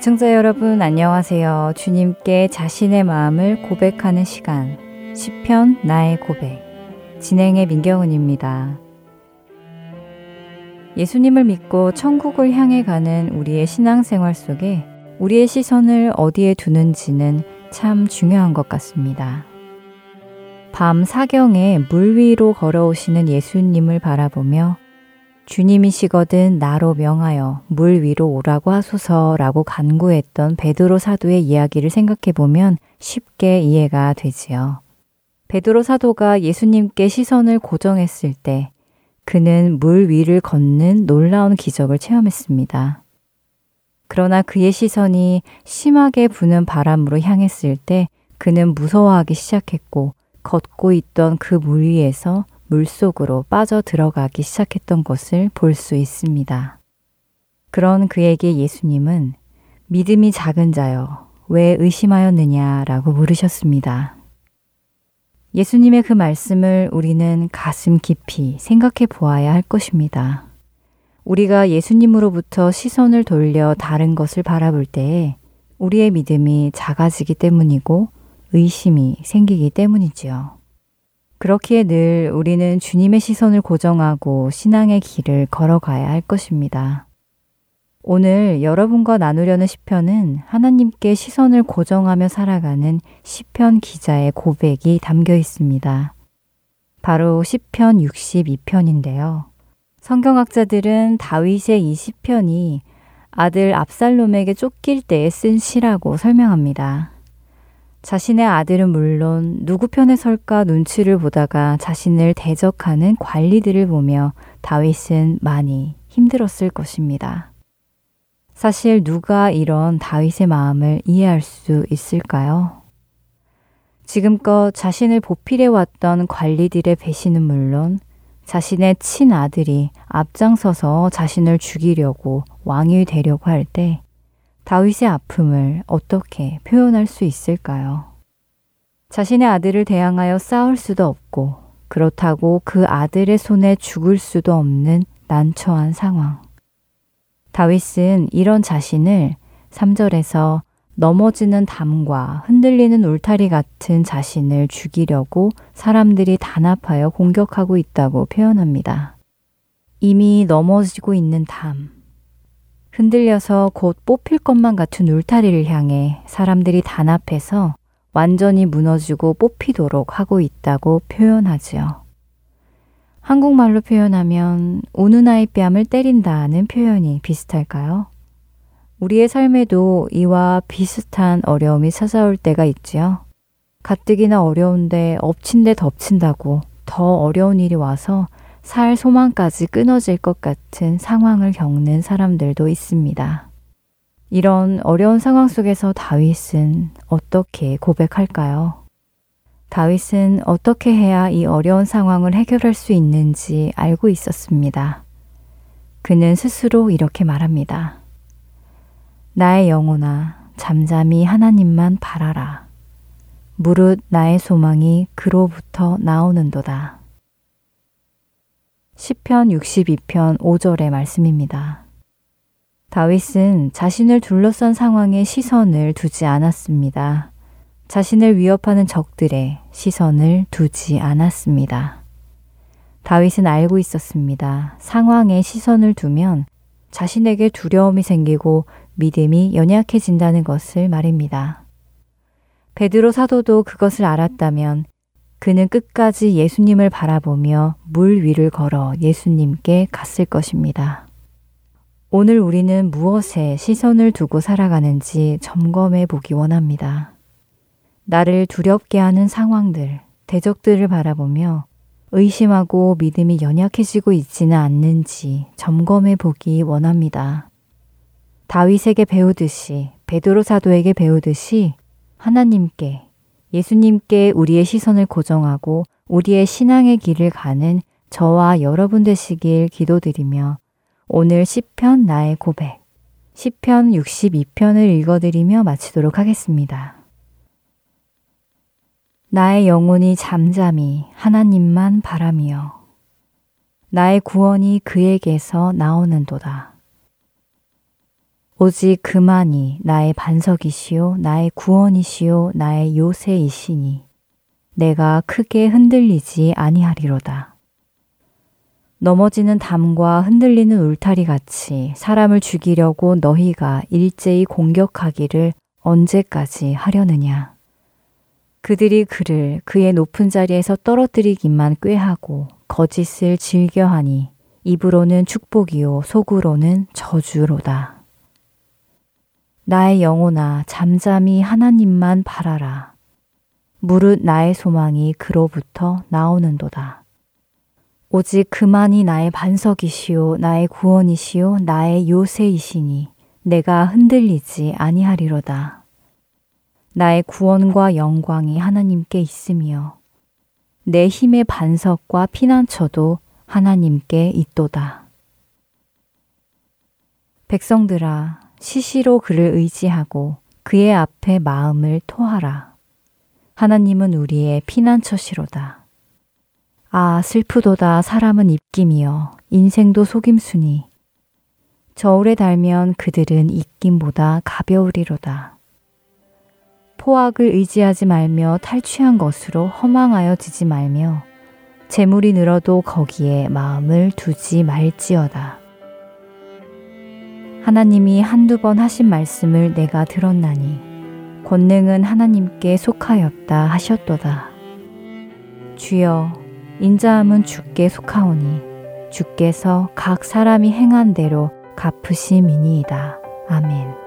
애청자 여러분 안녕하세요. 주님께 자신의 마음을 고백하는 시간 시편 나의 고백 진행의 민경은입니다. 예수님을 믿고 천국을 향해 가는 우리의 신앙생활 속에 우리의 시선을 어디에 두는지는 참 중요한 것 같습니다. 밤 사경에 물 위로 걸어오시는 예수님을 바라보며 주님이시거든 나로 명하여 물 위로 오라고 하소서라고 간구했던 베드로 사도의 이야기를 생각해 보면 쉽게 이해가 되지요. 베드로 사도가 예수님께 시선을 고정했을 때 그는 물 위를 걷는 놀라운 기적을 체험했습니다. 그러나 그의 시선이 심하게 부는 바람으로 향했을 때 그는 무서워하기 시작했고 걷고 있던 그 물 위에서 물속으로 빠져 들어가기 시작했던 것을 볼 수 있습니다. 그런 그에게 예수님은 믿음이 작은 자여, 왜 의심하였느냐라고 물으셨습니다. 예수님의 그 말씀을 우리는 가슴 깊이 생각해 보아야 할 것입니다. 우리가 예수님으로부터 시선을 돌려 다른 것을 바라볼 때에 우리의 믿음이 작아지기 때문이고 의심이 생기기 때문이지요. 그렇기에 늘 우리는 주님의 시선을 고정하고 신앙의 길을 걸어가야 할 것입니다. 오늘 여러분과 나누려는 시편은 하나님께 시선을 고정하며 살아가는 시편 기자의 고백이 담겨 있습니다. 바로 시편 62편인데요. 성경학자들은 다윗의 이 시편이 아들 압살롬에게 쫓길 때에 쓴 시라고 설명합니다. 자신의 아들은 물론 누구 편에 설까 눈치를 보다가 자신을 대적하는 관리들을 보며 다윗은 많이 힘들었을 것입니다. 사실 누가 이런 다윗의 마음을 이해할 수 있을까요? 지금껏 자신을 보필해 왔던 관리들의 배신은 물론 자신의 친아들이 앞장서서 자신을 죽이려고 왕이 되려고 할 때 다윗의 아픔을 어떻게 표현할 수 있을까요? 자신의 아들을 대항하여 싸울 수도 없고 그렇다고 그 아들의 손에 죽을 수도 없는 난처한 상황. 다윗은 이런 자신을 3절에서 넘어지는 담과 흔들리는 울타리 같은 자신을 죽이려고 사람들이 단합하여 공격하고 있다고 표현합니다. 이미 넘어지고 있는 담, 흔들려서 곧 뽑힐 것만 같은 울타리를 향해 사람들이 단합해서 완전히 무너지고 뽑히도록 하고 있다고 표현하지요. 한국말로 표현하면 우는 아이 뺨을 때린다는 표현이 비슷할까요? 우리의 삶에도 이와 비슷한 어려움이 찾아올 때가 있지요. 가뜩이나 어려운데 엎친 데 덮친다고 더 어려운 일이 와서 살 소망까지 끊어질 것 같은 상황을 겪는 사람들도 있습니다. 이런 어려운 상황 속에서 다윗은 어떻게 고백할까요? 다윗은 어떻게 해야 이 어려운 상황을 해결할 수 있는지 알고 있었습니다. 그는 스스로 이렇게 말합니다. 나의 영혼아, 잠잠히 하나님만 바라라. 무릇 나의 소망이 그로부터 나오는도다. 시편 62편 5절의 말씀입니다. 다윗은 자신을 둘러싼 상황에 시선을 두지 않았습니다. 자신을 위협하는 적들의 시선을 두지 않았습니다. 다윗은 알고 있었습니다. 상황에 시선을 두면 자신에게 두려움이 생기고 믿음이 연약해진다는 것을 말입니다. 베드로 사도도 그것을 알았다면 그는 끝까지 예수님을 바라보며 물 위를 걸어 예수님께 갔을 것입니다. 오늘 우리는 무엇에 시선을 두고 살아가는지 점검해 보기 원합니다. 나를 두렵게 하는 상황들, 대적들을 바라보며 의심하고 믿음이 연약해지고 있지는 않는지 점검해 보기 원합니다. 다윗에게 배우듯이 베드로 사도에게 배우듯이 하나님께 예수님께 우리의 시선을 고정하고 우리의 신앙의 길을 가는 저와 여러분 되시길 기도드리며 오늘 시편 나의 고백 시편 62편을 읽어드리며 마치도록 하겠습니다. 나의 영혼이 잠잠히 하나님만 바라며 나의 구원이 그에게서 나오는도다. 오직 그만이 나의 반석이시요 나의 구원이시요 나의 요새이시니 내가 크게 흔들리지 아니하리로다. 넘어지는 담과 흔들리는 울타리 같이 사람을 죽이려고 너희가 일제히 공격하기를 언제까지 하려느냐. 그들이 그를 그의 높은 자리에서 떨어뜨리기만 꾀하고 거짓을 즐겨하니 입으로는 축복이요 속으로는 저주로다. 나의 영혼아 잠잠히 하나님만 바라라. 무릇 나의 소망이 그로부터 나오는도다. 오직 그만이 나의 반석이시요 나의 구원이시요 나의 요새이시니 내가 흔들리지 아니하리로다. 나의 구원과 영광이 하나님께 있으며 내 힘의 반석과 피난처도 하나님께 있도다. 백성들아 시시로 그를 의지하고 그의 앞에 마음을 토하라. 하나님은 우리의 피난처시로다. 아, 슬프도다 사람은 입김이여 인생도 속임수니 저울에 달면 그들은 입김보다 가벼우리로다. 포악을 의지하지 말며 탈취한 것으로 허망하여 지지 말며 재물이 늘어도 거기에 마음을 두지 말지어다. 하나님이 한두 번 하신 말씀을 내가 들었나니 권능은 하나님께 속하였다 하셨도다. 주여 인자함은 주께 속하오니 주께서 각 사람이 행한 대로 갚으심이니이다. 아멘.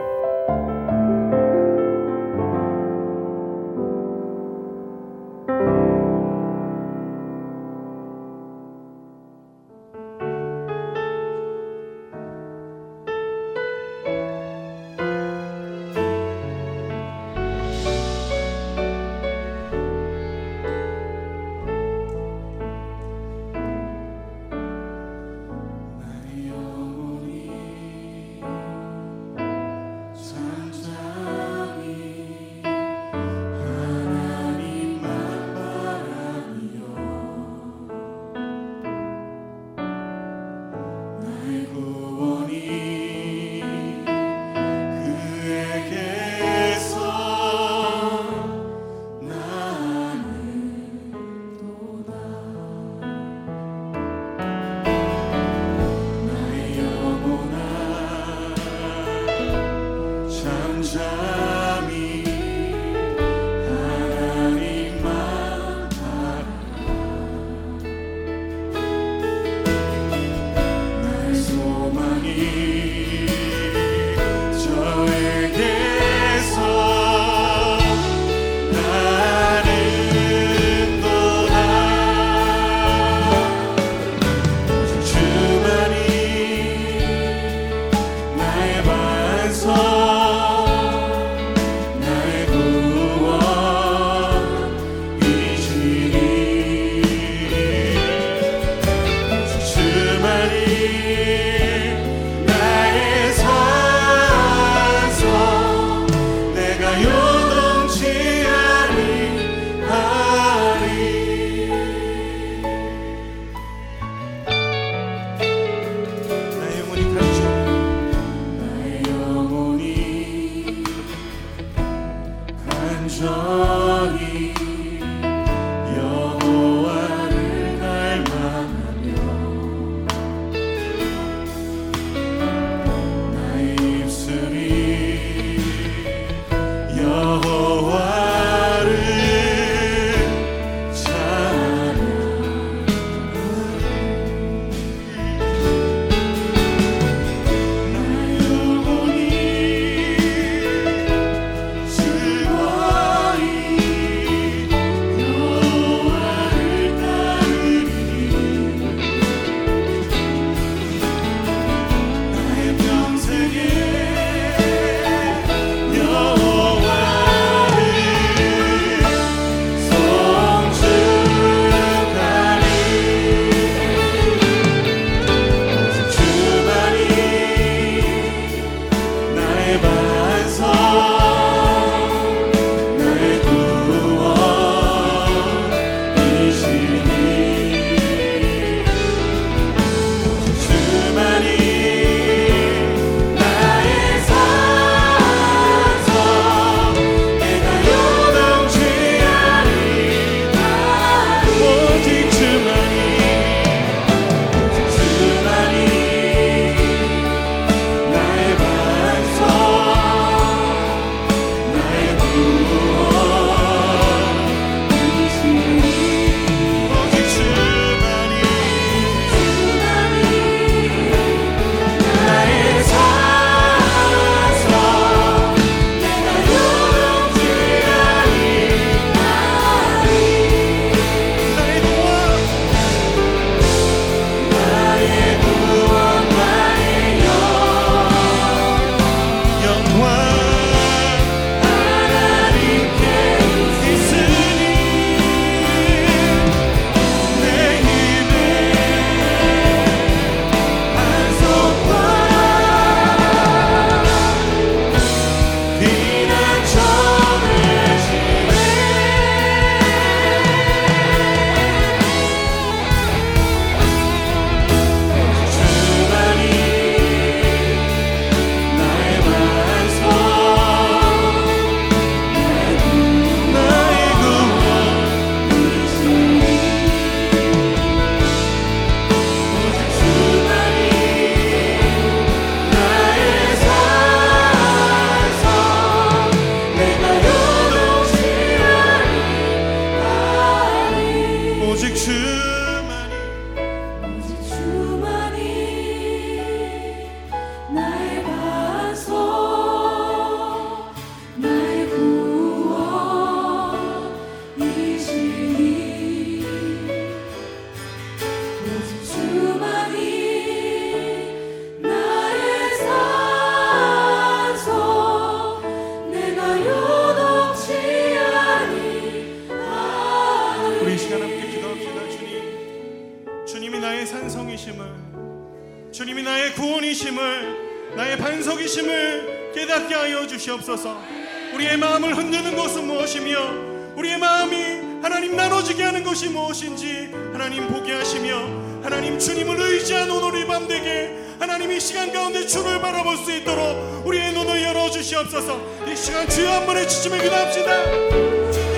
되게 하나님 이 시간 가운데 주를 바라볼 수 있도록 우리의 눈을 열어 주시옵소서. 이 시간 주여 한 번에 주심을 기도합시다.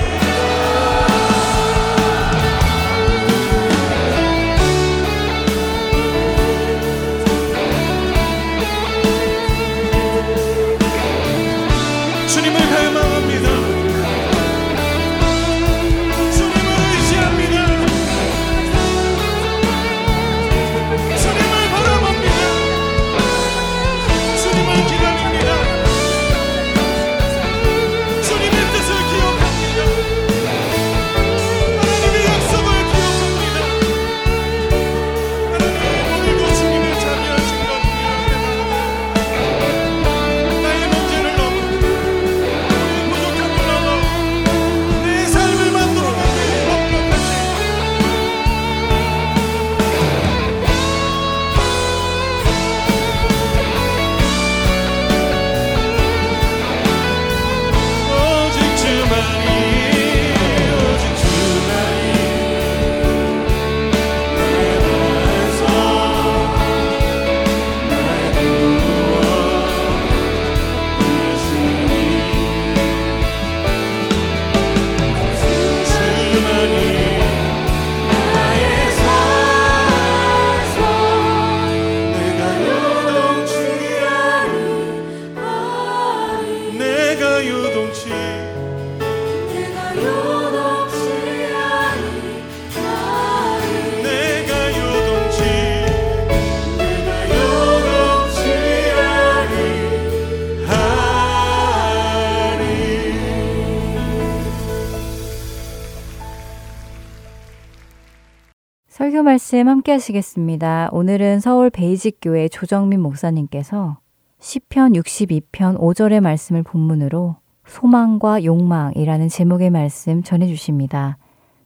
말씀 함께 하시겠습니다. 오늘은 서울 베이직교회 조정민 목사님께서 시편 62편 5절의 말씀을 본문으로 소망과 욕망이라는 제목의 말씀 전해 주십니다.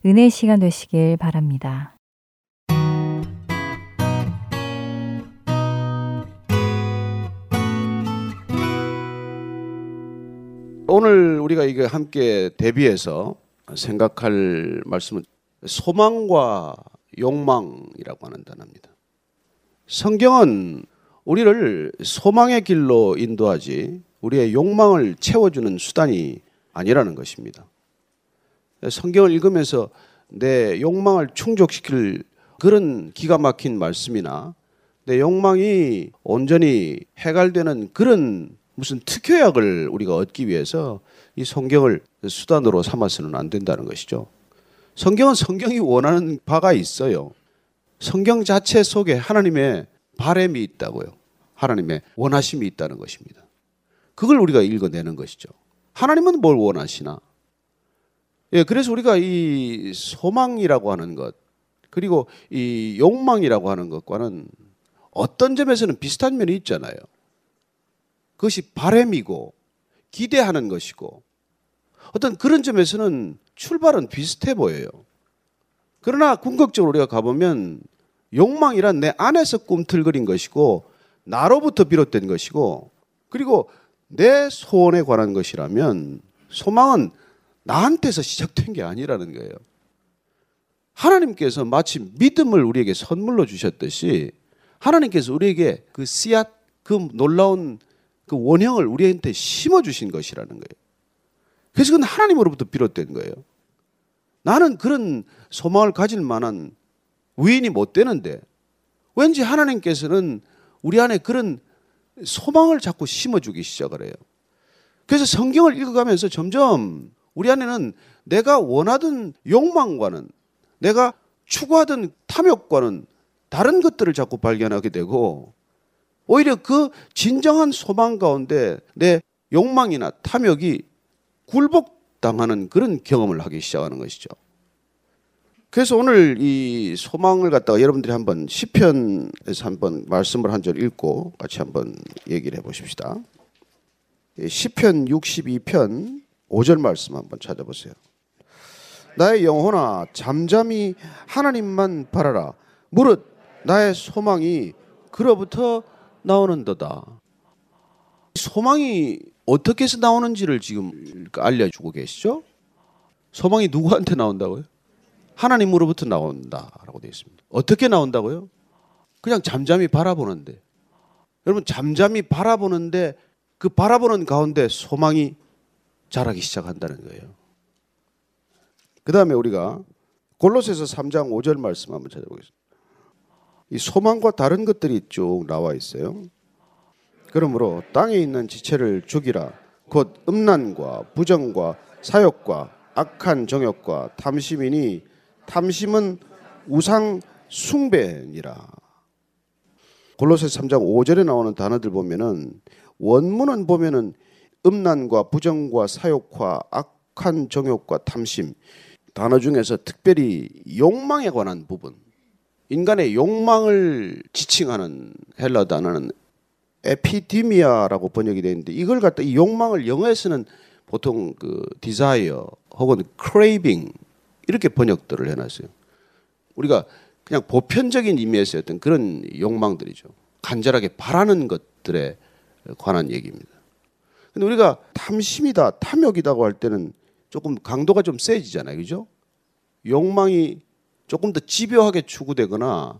은혜 시간 되시길 바랍니다. 오늘 우리가 이게 함께 대비해서 생각할 말씀은 소망과 욕망이라고 하는 단어입니다. 성경은 우리를 소망의 길로 인도하지 우리의 욕망을 채워주는 수단이 아니라는 것입니다. 성경을 읽으면서 내 욕망을 충족시킬 그런 기가 막힌 말씀이나 내 욕망이 온전히 해갈되는 그런 무슨 특효약을 우리가 얻기 위해서 이 성경을 수단으로 삼아서는 안 된다는 것이죠. 성경은 성경이 원하는 바가 있어요. 성경 자체 속에 하나님의 바램이 있다고요. 하나님의 원하심이 있다는 것입니다. 그걸 우리가 읽어내는 것이죠. 하나님은 뭘 원하시나? 예, 그래서 우리가 이 소망이라고 하는 것, 그리고 이 욕망이라고 하는 것과는 어떤 점에서는 비슷한 면이 있잖아요. 그것이 바램이고 기대하는 것이고 어떤 그런 점에서는 출발은 비슷해 보여요. 그러나 궁극적으로 우리가 가보면 욕망이란 내 안에서 꿈틀거린 것이고 나로부터 비롯된 것이고 그리고 내 소원에 관한 것이라면 소망은 나한테서 시작된 게 아니라는 거예요. 하나님께서 마치 믿음을 우리에게 선물로 주셨듯이 하나님께서 우리에게 그 씨앗, 그 놀라운 그 원형을 우리한테 심어 주신 것이라는 거예요. 그래서 그건 하나님으로부터 비롯된 거예요. 나는 그런 소망을 가질 만한 위인이 못 되는데 왠지 하나님께서는 우리 안에 그런 소망을 자꾸 심어주기 시작을 해요. 그래서 성경을 읽어가면서 점점 우리 안에는 내가 원하던 욕망과는 내가 추구하던 탐욕과는 다른 것들을 자꾸 발견하게 되고 오히려 그 진정한 소망 가운데 내 욕망이나 탐욕이 굴복당하는 그런 경험을 하기 시작하는 것이죠. 그래서 오늘 이 소망을 갖다가 여러분들이 한번 시편에서 한번 말씀을 한 절 읽고 같이 한번 얘기를 해보십시다. 예, 시편 62편 5절 말씀 한번 찾아보세요. 나의 영혼아 잠잠히 하나님만 바라라. 무릇 나의 소망이 그로부터 나오는도다. 소망이 어떻게 해서 나오는지를 지금 알려주고 계시죠? 소망이 누구한테 나온다고요? 하나님으로부터 나온다라고 되어 있습니다. 어떻게 나온다고요? 그냥 잠잠히 바라보는데. 여러분 잠잠히 바라보는데 그 바라보는 가운데 소망이 자라기 시작한다는 거예요. 그 다음에 우리가 골로새서 3장 5절 말씀 한번 찾아보겠습니다. 이 소망과 다른 것들이 쭉 나와 있어요. 그러므로 땅에 있는 지체를 죽이라. 곧 음란과 부정과 사욕과 악한 정욕과 탐심이니 탐심은 우상 숭배니라. 골로새 3장 5절에 나오는 단어들 보면은 원문은 보면은 음란과 부정과 사욕과 악한 정욕과 탐심 단어 중에서 특별히 욕망에 관한 부분 인간의 욕망을 지칭하는 헬라 단어는 ἐπιθυμία라고 번역이 되는데 이걸 갖다 이 욕망을 영어에서는 보통 그 desire 혹은 craving 이렇게 번역들을 해놨어요. 우리가 그냥 보편적인 의미에서 어떤 그런 욕망들이죠. 간절하게 바라는 것들에 관한 얘기입니다. 근데 우리가 탐심이다, 탐욕이다고 할 때는 조금 강도가 좀 세지잖아요. 그죠? 욕망이 조금 더 집요하게 추구되거나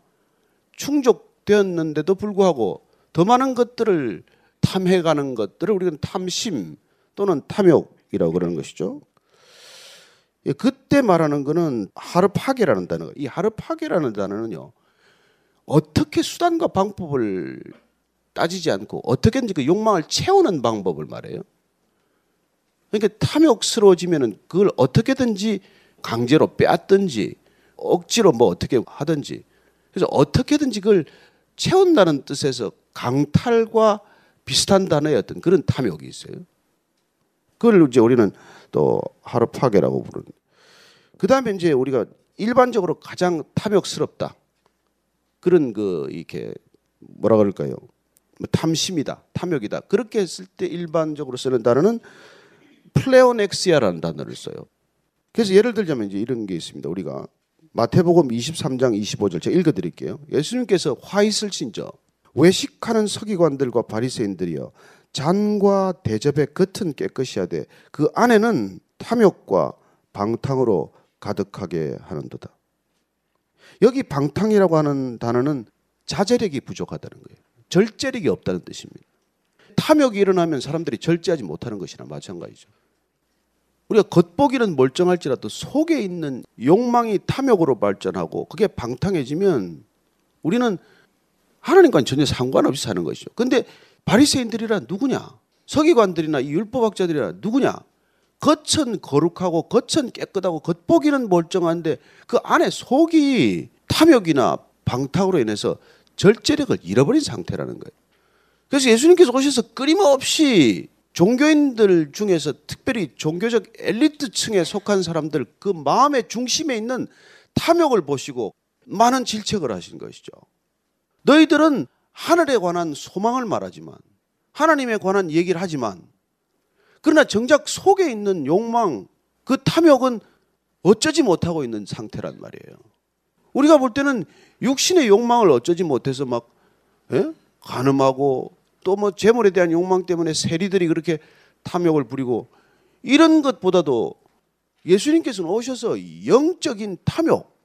충족되었는데도 불구하고 더 많은 것들을 탐해가는 것들을 우리는 탐심 또는 탐욕이라고 그러는 것이죠. 예, 그때 말하는 거는 하르파게라는 단어. 이 하르파게라는 단어는요. 어떻게 수단과 방법을 따지지 않고 어떻게든지 그 욕망을 채우는 방법을 말해요. 그러니까 탐욕스러워지면은 그걸 어떻게든지 강제로 빼앗든지 억지로 뭐 어떻게 하든지 그래서 어떻게든지 그걸 채운다는 뜻에서 강탈과 비슷한 단어의 어떤 그런 탐욕이 있어요. 그걸 이제 우리는 또 하루 파괴라고 부르는. 그 다음에 이제 우리가 일반적으로 가장 탐욕스럽다. 그런 그 이렇게 뭐라 그럴까요? 뭐 탐심이다, 탐욕이다. 그렇게 했을 때 일반적으로 쓰는 단어는 플레오넥시아라는 단어를 써요. 그래서 예를 들자면 이제 이런 게 있습니다. 우리가 마태복음 23장 25절 제가 읽어 드릴게요. 예수님께서 화 있을 신저 외식하는 서기관들과 바리새인들이여 잔과 대접의 겉은 깨끗이 하되 그 안에는 탐욕과 방탕으로 가득하게 하는도다. 여기 방탕이라고 하는 단어는 자제력이 부족하다는 거예요. 절제력이 없다는 뜻입니다. 탐욕이 일어나면 사람들이 절제하지 못하는 것이나 마찬가지죠. 우리가 겉보기는 멀쩡할지라도 속에 있는 욕망이 탐욕으로 발전하고 그게 방탕해지면 우리는 하나님과는 전혀 상관없이 사는 것이죠. 근데 바리새인들이란 누구냐? 서기관들이나 이 율법학자들이란 누구냐? 겉은 거룩하고 겉은 깨끗하고 겉보기는 멀쩡한데 그 안에 속이 탐욕이나 방탕으로 인해서 절제력을 잃어버린 상태라는 거예요. 그래서 예수님께서 오셔서 끊임없이 종교인들 중에서 특별히 종교적 엘리트층에 속한 사람들 그 마음의 중심에 있는 탐욕을 보시고 많은 질책을 하신 것이죠. 너희들은 하늘에 관한 소망을 말하지만 하나님에 관한 얘기를 하지만 그러나 정작 속에 있는 욕망 그 탐욕은 어쩌지 못하고 있는 상태란 말이에요. 우리가 볼 때는 육신의 욕망을 어쩌지 못해서 막 예? 가늠하고 또 뭐 재물에 대한 욕망 때문에 세리들이 그렇게 탐욕을 부리고 이런 것보다도 예수님께서는 오셔서 영적인 탐욕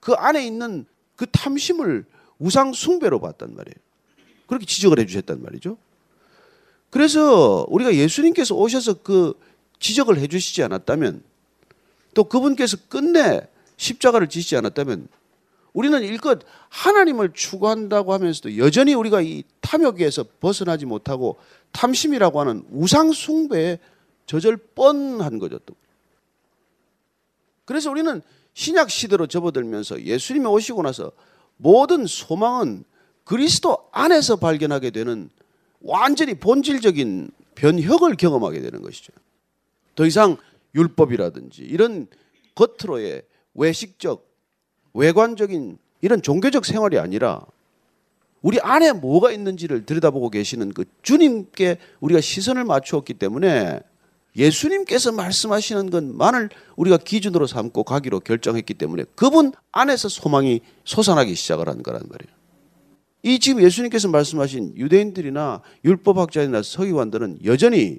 그 안에 있는 그 탐심을 우상 숭배로 봤단 말이에요. 그렇게 지적을 해 주셨단 말이죠. 그래서 우리가 예수님께서 오셔서 그 지적을 해 주시지 않았다면 또 그분께서 끝내 십자가를 지시지 않았다면 우리는 일껏 하나님을 추구한다고 하면서도 여전히 우리가 이 탐욕에서 벗어나지 못하고 탐심이라고 하는 우상 숭배에 저절 뻔한 거죠. 또. 그래서 우리는 신약 시대로 접어들면서 예수님이 오시고 나서 모든 소망은 그리스도 안에서 발견하게 되는 완전히 본질적인 변혁을 경험하게 되는 것이죠. 더 이상 율법이라든지 이런 겉으로의 외식적, 외관적인 이런 종교적 생활이 아니라 우리 안에 뭐가 있는지를 들여다보고 계시는 그 주님께 우리가 시선을 맞추었기 때문에 예수님께서 말씀하시는 것만을 우리가 기준으로 삼고 가기로 결정했기 때문에 그분 안에서 소망이 솟아나기 시작을 한 거란 말이에요. 이 지금 예수님께서 말씀하신 유대인들이나 율법학자들이나 서기관들은 여전히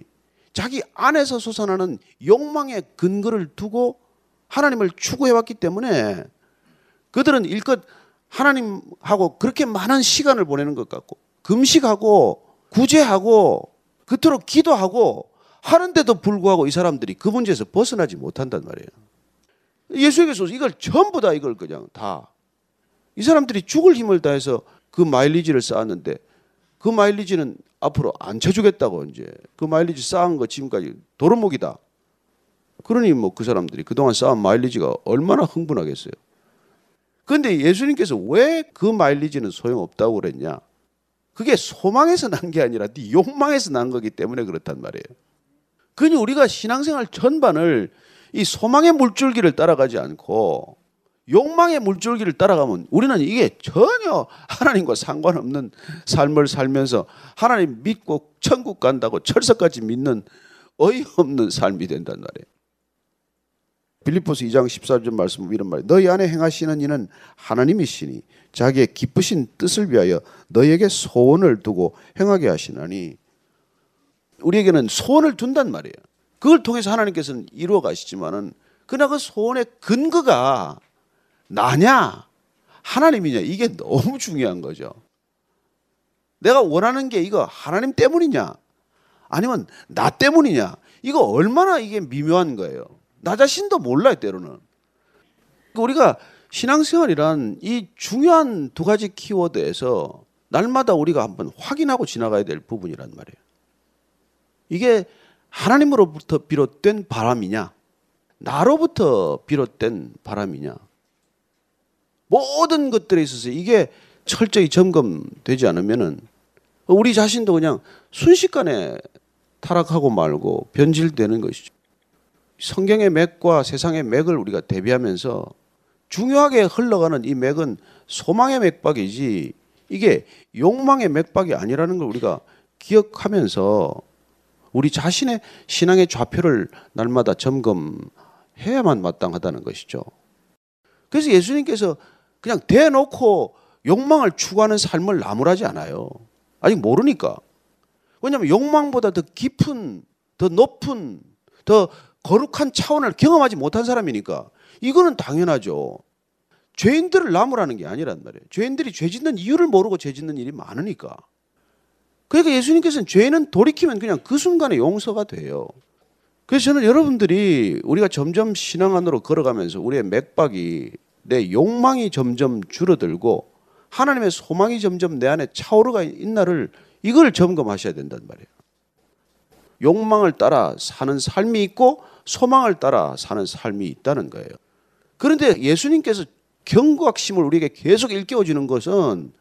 자기 안에서 솟아나는 욕망의 근거를 두고 하나님을 추구해왔기 때문에 그들은 일껏 하나님하고 그렇게 많은 시간을 보내는 것 같고 금식하고 구제하고 그토록 기도하고 하는데도 불구하고 이 사람들이 그 문제에서 벗어나지 못한단 말이에요. 예수님께서 이걸 전부 다 이걸 그냥 다 이 사람들이 죽을 힘을 다해서 그 마일리지를 쌓았는데 그 마일리지는 앞으로 안 쳐주겠다고 이제 그 마일리지 쌓은 거 지금까지 도루묵이다. 그러니 뭐 그 사람들이 그동안 쌓은 마일리지가 얼마나 흥분하겠어요. 그런데 예수님께서 왜 그 마일리지는 소용없다고 그랬냐? 그게 소망에서 난 게 아니라 네 욕망에서 난 거기 때문에 그렇단 말이에요. 그니 우리가 신앙생활 전반을 이 소망의 물줄기를 따라가지 않고 욕망의 물줄기를 따라가면 우리는 이게 전혀 하나님과 상관없는 삶을 살면서 하나님 믿고 천국 간다고 철석까지 믿는 어이없는 삶이 된단 말이에요. 빌리포스 2장 14절 말씀 이런 말이에요. 너희 안에 행하시는 이는 하나님이시니 자기의 기쁘신 뜻을 위하여 너희에게 소원을 두고 행하게 하시나니 우리에게는 소원을 둔단 말이에요. 그걸 통해서 하나님께서는 이루어 가시지만은 그러나 그 소원의 근거가 나냐 하나님이냐 이게 너무 중요한 거죠. 내가 원하는 게 이거 하나님 때문이냐 아니면 나 때문이냐 이거 얼마나 이게 미묘한 거예요. 나 자신도 몰라요 때로는. 우리가 신앙생활이란 이 중요한 두 가지 키워드에서 날마다 우리가 한번 확인하고 지나가야 될 부분이란 말이에요. 이게 하나님으로부터 비롯된 바람이냐, 나로부터 비롯된 바람이냐. 모든 것들에 있어서 이게 철저히 점검되지 않으면은 우리 자신도 그냥 순식간에 타락하고 말고 변질되는 것이죠. 성경의 맥과 세상의 맥을 우리가 대비하면서 중요하게 흘러가는 이 맥은 소망의 맥박이지 이게 욕망의 맥박이 아니라는 걸 우리가 기억하면서 우리 자신의 신앙의 좌표를 날마다 점검해야만 마땅하다는 것이죠. 그래서 예수님께서 그냥 대놓고 욕망을 추구하는 삶을 나무라지 않아요. 아직 모르니까. 왜냐하면 욕망보다 더 깊은, 더 높은, 더 거룩한 차원을 경험하지 못한 사람이니까 이거는 당연하죠. 죄인들을 나무라는 게 아니란 말이에요. 죄인들이 죄 짓는 이유를 모르고 죄 짓는 일이 많으니까. 그러니까 예수님께서는 죄는 돌이키면 그냥 그 순간에 용서가 돼요. 그래서 저는 여러분들이 우리가 점점 신앙 안으로 걸어가면서 우리의 맥박이 내 욕망이 점점 줄어들고 하나님의 소망이 점점 내 안에 차오르가 있나를 이걸 점검하셔야 된단 말이에요. 욕망을 따라 사는 삶이 있고 소망을 따라 사는 삶이 있다는 거예요. 그런데 예수님께서 경각심을 우리에게 계속 일깨워 주는 것은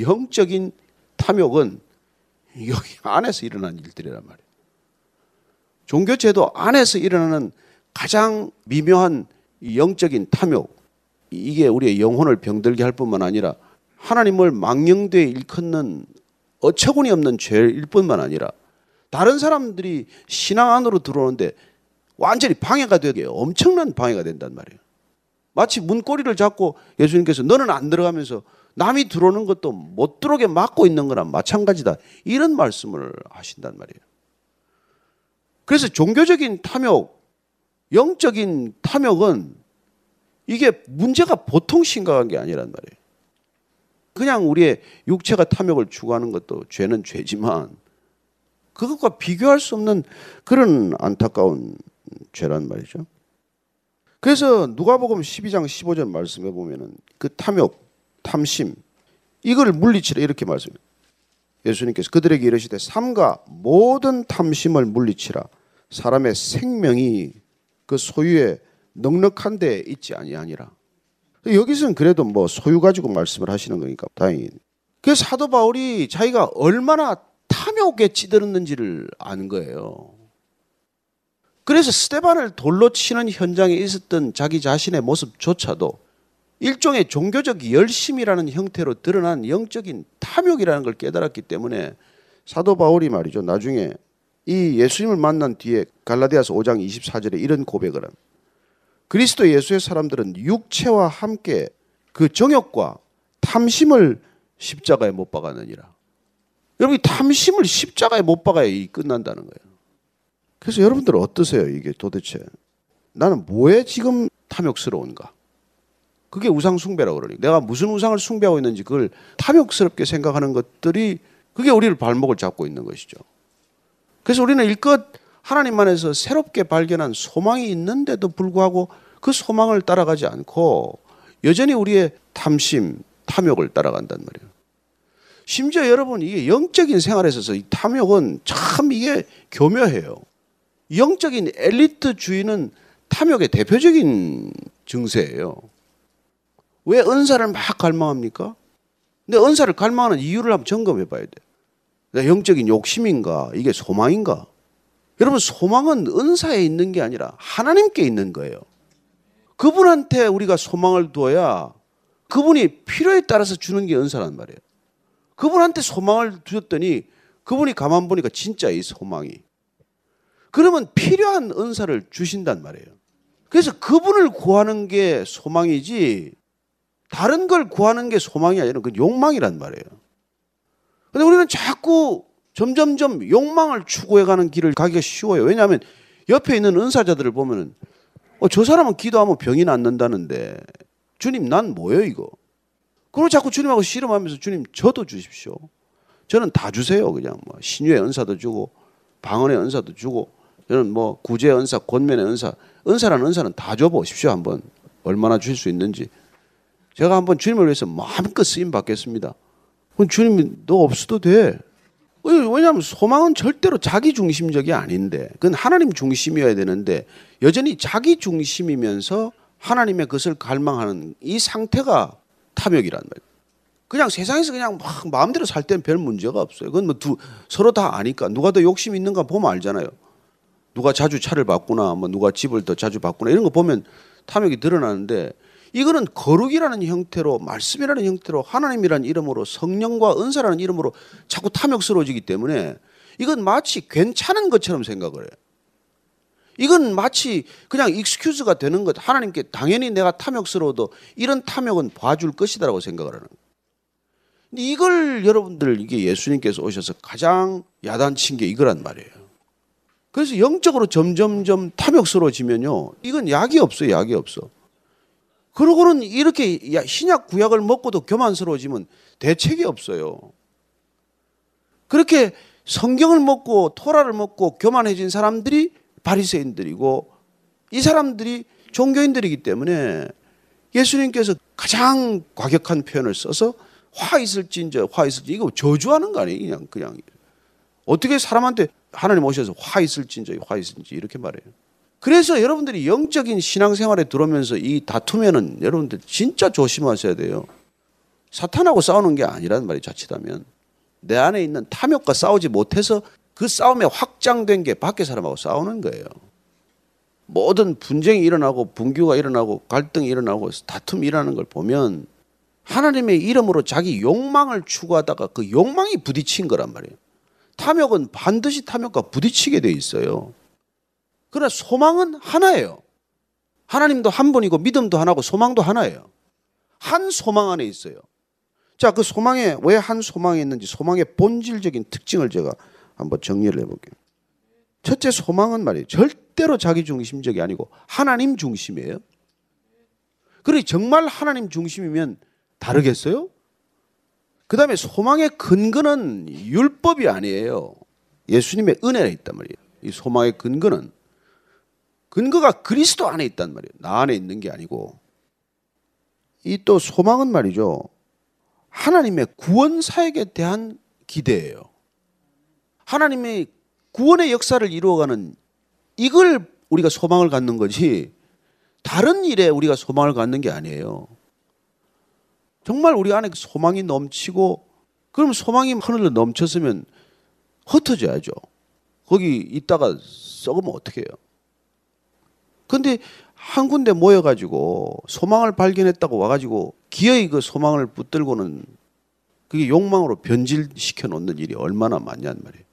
영적인 탐욕은 여기 안에서 일어난 일들이란 말이에요. 종교제도 안에서 일어나는 가장 미묘한 영적인 탐욕 이게 우리의 영혼을 병들게 할 뿐만 아니라 하나님을 망령되이 일컫는 어처구니 없는 죄일 뿐만 아니라 다른 사람들이 신앙 안으로 들어오는데 완전히 방해가 되게 엄청난 방해가 된단 말이에요. 마치 문고리를 잡고 예수님께서 너는 안 들어가면서 남이 들어오는 것도 못 들어오게 막고 있는 거랑 마찬가지다. 이런 말씀을 하신단 말이에요. 그래서 종교적인 탐욕, 영적인 탐욕은 이게 문제가 보통 심각한 게 아니란 말이에요. 그냥 우리의 육체가 탐욕을 추구하는 것도 죄는 죄지만 그것과 비교할 수 없는 그런 안타까운 죄란 말이죠. 그래서 누가복음 12장 15절 말씀해 보면은 그 탐욕, 탐심 이걸 물리치라 이렇게 말씀해요. 예수님께서 그들에게 이르시되 삼가 모든 탐심을 물리치라 사람의 생명이 그 소유에 넉넉한 데 있지 아니하니라. 여기서는 그래도 뭐 소유 가지고 말씀을 하시는 거니까 다행히. 그 사도 바울이 자기가 얼마나 탐욕에 찌들었는지를 아는 거예요. 그래서 스테반을 돌로 치는 현장에 있었던 자기 자신의 모습조차도 일종의 종교적 열심이라는 형태로 드러난 영적인 탐욕이라는 걸 깨달았기 때문에 사도 바울이 말이죠. 나중에 이 예수님을 만난 뒤에 갈라디아서 5장 24절에 이런 고백을 합니다. 그리스도 예수의 사람들은 육체와 함께 그 정욕과 탐심을 십자가에 못 박았느니라. 여러분 이 탐심을 십자가에 못 박아야 이 끝난다는 거예요. 그래서 여러분들 어떠세요? 이게 도대체 나는 뭐에 지금 탐욕스러운가? 그게 우상 숭배라고 그러니 내가 무슨 우상을 숭배하고 있는지 그걸 탐욕스럽게 생각하는 것들이 그게 우리를 발목을 잡고 있는 것이죠. 그래서 우리는 일껏 하나님 안에서 새롭게 발견한 소망이 있는데도 불구하고 그 소망을 따라가지 않고 여전히 우리의 탐심, 탐욕을 따라간단 말이에요. 심지어 여러분 이게 영적인 생활에 있어서 이 탐욕은 참 이게 교묘해요. 영적인 엘리트주의는 탐욕의 대표적인 증세예요. 왜 은사를 막 갈망합니까? 근데 은사를 갈망하는 이유를 한번 점검해 봐야 돼. 영적인 욕심인가? 이게 소망인가? 여러분, 소망은 은사에 있는 게 아니라 하나님께 있는 거예요. 그분한테 우리가 소망을 두어야 그분이 필요에 따라서 주는 게 은사란 말이에요. 그분한테 소망을 두었더니 그분이 가만 보니까 진짜 이 소망이. 그러면 필요한 은사를 주신단 말이에요. 그래서 그분을 구하는 게 소망이지 다른 걸 구하는 게 소망이 아니라 그 욕망이란 말이에요. 근데 우리는 자꾸 점점점 욕망을 추구해가는 길을 가기가 쉬워요. 왜냐하면 옆에 있는 은사자들을 보면은 어, 저 사람은 기도하면 병이 낫는다는데 주님 난 뭐예요 이거? 그리고 자꾸 주님하고 씨름하면서 주님 저도 주십시오. 저는 다 주세요 그냥 뭐 신유의 은사도 주고 방언의 은사도 주고 저는 뭐 구제 은사, 권면의 은사, 은사라는 은사는 다 줘보십시오 한번 얼마나 주실 수 있는지 제가 한번 주님을 위해서 마음껏 쓰임 받겠습니다. 그럼 주님이 너 없어도 돼. 왜냐하면 소망은 절대로 자기 중심적이 아닌데 그건 하나님 중심이어야 되는데 여전히 자기 중심이면서 하나님의 것을 갈망하는 이 상태가 탐욕이란 말이에요. 그냥 세상에서 그냥 막 마음대로 살 때는 별 문제가 없어요. 그건 뭐 두, 서로 다 아니까 누가 더 욕심 있는가 보면 알잖아요. 누가 자주 차를 바꾸나 뭐 누가 집을 더 자주 바꾸나 이런 거 보면 탐욕이 드러나는데 이거는 거룩이라는 형태로 말씀이라는 형태로 하나님이라는 이름으로 성령과 은사라는 이름으로 자꾸 탐욕스러워지기 때문에 이건 마치 괜찮은 것처럼 생각을 해요. 이건 마치 그냥 익스큐즈가 되는 것. 하나님께 당연히 내가 탐욕스러워도 이런 탐욕은 봐줄 것이다라고 생각을 하는 거예요. 이걸 여러분들 이게 예수님께서 오셔서 가장 야단친 게 이거란 말이에요. 그래서 영적으로 점점점 탐욕스러워지면요. 이건 약이 없어요. 약이 없어. 그러고는 이렇게 야- 신약 구약을 먹고도 교만스러워지면 대책이 없어요. 그렇게 성경을 먹고 토라를 먹고 교만해진 사람들이 바리새인들이고 이 사람들이 종교인들이기 때문에 예수님께서 가장 과격한 표현을 써서 화 있을진저 화 있을지 이거 저주하는 거 아니에요 그냥 그냥 어떻게 사람한테 하나님 오셔서 화 있을진저 화 있을지 이렇게 말해요. 그래서 여러분들이 영적인 신앙생활에 들어오면서 이 다투면은 여러분들 진짜 조심하셔야 돼요. 사탄하고 싸우는 게 아니란 말이 자칫하면 내 안에 있는 탐욕과 싸우지 못해서 그 싸움에 확장된 게 밖에 사람하고 싸우는 거예요. 모든 분쟁이 일어나고 분규가 일어나고 갈등이 일어나고 다툼이 일어나는 걸 보면 하나님의 이름으로 자기 욕망을 추구하다가 그 욕망이 부딪힌 거란 말이에요. 탐욕은 반드시 탐욕과 부딪히게 돼 있어요. 그러나 소망은 하나예요. 하나님도 한 분이고 믿음도 하나고 소망도 하나예요. 한 소망 안에 있어요. 자, 그 소망에 왜 한 소망이 있는지 소망의 본질적인 특징을 제가 한번 정리를 해볼게요. 첫째 소망은 말이에요. 절대로 자기 중심적이 아니고 하나님 중심이에요. 그리고 정말 하나님 중심이면 다르겠어요? 그 다음에 소망의 근거는 율법이 아니에요. 예수님의 은혜가 있단 말이에요. 이 소망의 근거는 근거가 그리스도 안에 있단 말이에요. 나 안에 있는 게 아니고 이 또 소망은 말이죠. 하나님의 구원 사역에 대한 기대예요. 하나님의 구원의 역사를 이루어가는 이걸 우리가 소망을 갖는 거지 다른 일에 우리가 소망을 갖는 게 아니에요. 정말 우리 안에 소망이 넘치고 그럼 소망이 하늘로 넘쳤으면 흩어져야죠. 거기 있다가 썩으면 어떻게 해요? 근데 한 군데 모여가지고 소망을 발견했다고 와가지고 기어이 그 소망을 붙들고는 그게 욕망으로 변질시켜 놓는 일이 얼마나 많냐는 말이에요.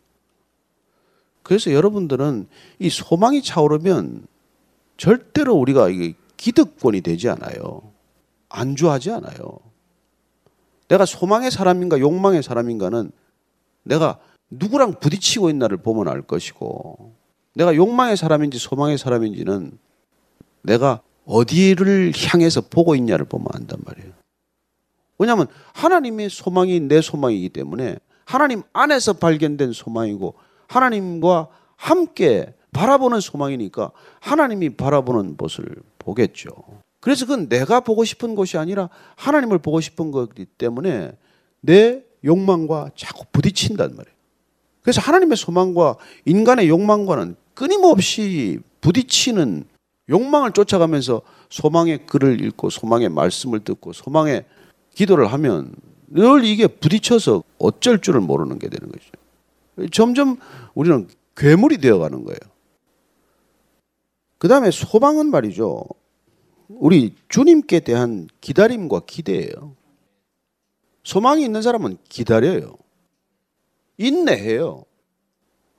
그래서 여러분들은 이 소망이 차오르면 절대로 우리가 이게 기득권이 되지 않아요. 안주하지 않아요. 내가 소망의 사람인가 욕망의 사람인가는 내가 누구랑 부딪히고 있나를 보면 알 것이고 내가 욕망의 사람인지 소망의 사람인지는 내가 어디를 향해서 보고 있냐를 보면 안단 말이에요. 왜냐하면 하나님의 소망이 내 소망이기 때문에 하나님 안에서 발견된 소망이고 하나님과 함께 바라보는 소망이니까 하나님이 바라보는 것을 보겠죠. 그래서 그건 내가 보고 싶은 것이 아니라 하나님을 보고 싶은 거기 때문에 내 욕망과 자꾸 부딪힌단 말이에요. 그래서 하나님의 소망과 인간의 욕망과는 끊임없이 부딪히는 욕망을 쫓아가면서 소망의 글을 읽고 소망의 말씀을 듣고 소망의 기도를 하면 늘 이게 부딪혀서 어쩔 줄을 모르는 게 되는 거죠. 점점 우리는 괴물이 되어 가는 거예요. 그 다음에 소망은 말이죠. 우리 주님께 대한 기다림과 기대예요. 소망이 있는 사람은 기다려요. 인내해요.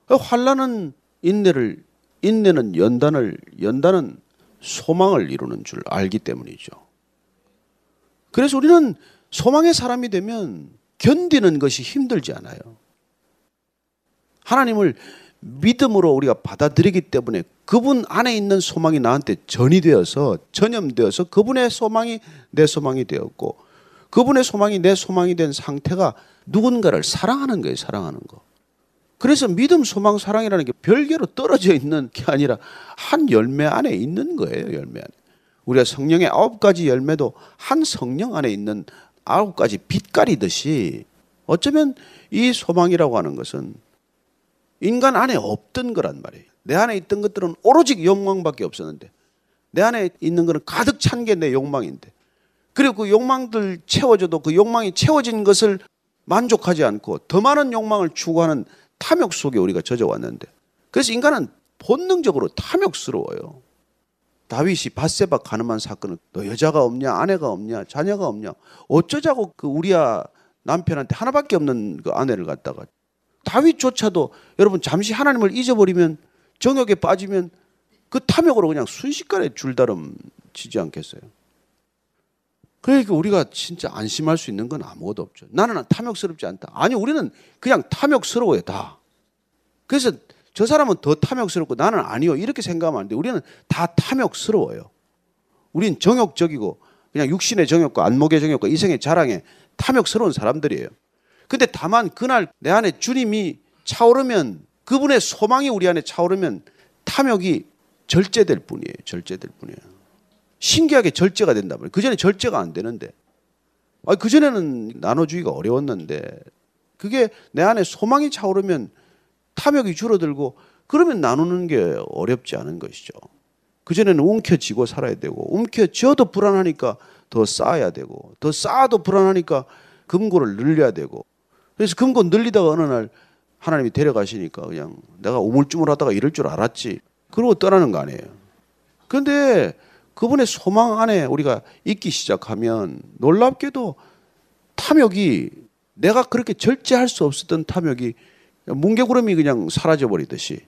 환란은 인내를 인내는 연단을 연단은 소망을 이루는 줄 알기 때문이죠. 그래서 우리는 소망의 사람이 되면 견디는 것이 힘들지 않아요. 하나님을 믿음으로 우리가 받아들이기 때문에 그분 안에 있는 소망이 나한테 전이 되어서 전염되어서 그분의 소망이 내 소망이 되었고 그분의 소망이 내 소망이 된 상태가 누군가를 사랑하는 거예요, 사랑하는 거. 그래서 믿음, 소망, 사랑이라는 게 별개로 떨어져 있는 게 아니라 한 열매 안에 있는 거예요, 열매 안에. 우리가 성령의 아홉 가지 열매도 한 성령 안에 있는 아홉 가지 빛깔이듯이 어쩌면 이 소망이라고 하는 것은 인간 안에 없던 거란 말이에요. 내 안에 있던 것들은 오로지 욕망밖에 없었는데 내 안에 있는 것은 가득 찬 게 내 욕망인데 그리고 그 욕망들 채워져도 그 욕망이 채워진 것을 만족하지 않고 더 많은 욕망을 추구하는 탐욕 속에 우리가 젖어왔는데 그래서 인간은 본능적으로 탐욕스러워요. 다윗이 바세바 가늠한 사건은 너 여자가 없냐 아내가 없냐 자녀가 없냐 어쩌자고 그 우리야 남편한테 하나밖에 없는 그 아내를 갖다가 다윗조차도 여러분 잠시 하나님을 잊어버리면 정욕에 빠지면 그 탐욕으로 그냥 순식간에 줄다름 치지 않겠어요. 그러니까 우리가 진짜 안심할 수 있는 건 아무것도 없죠. 나는 탐욕스럽지 않다. 아니, 우리는 그냥 탐욕스러워요, 다. 그래서 저 사람은 더 탐욕스럽고 나는 아니요. 이렇게 생각하면 안 돼. 우리는 다 탐욕스러워요. 우린 정욕적이고 그냥 육신의 정욕과 안목의 정욕과 이성의 자랑에 탐욕스러운 사람들이에요. 근데 다만 그날 내 안에 주님이 차오르면 그분의 소망이 우리 안에 차오르면 탐욕이 절제될 뿐이에요. 절제될 뿐이에요. 신기하게 절제가 된단 말이에요. 그전에 절제가 안 되는데. 아, 그전에는 나눠주기가 어려웠는데 그게 내 안에 소망이 차오르면 탐욕이 줄어들고 그러면 나누는 게 어렵지 않은 것이죠. 그전에는 움켜쥐고 살아야 되고 움켜쥐어도 불안하니까 더 쌓아야 되고 더 쌓아도 불안하니까 금고를 늘려야 되고 그래서 금고 늘리다가 어느 날 하나님이 데려가시니까 그냥 내가 우물쭈물하다가 이럴 줄 알았지 그러고 떠나는 거 아니에요. 그런데 그분의 소망 안에 우리가 있기 시작하면 놀랍게도 탐욕이 내가 그렇게 절제할 수 없었던 탐욕이 뭉게구름이 그냥 사라져 버리듯이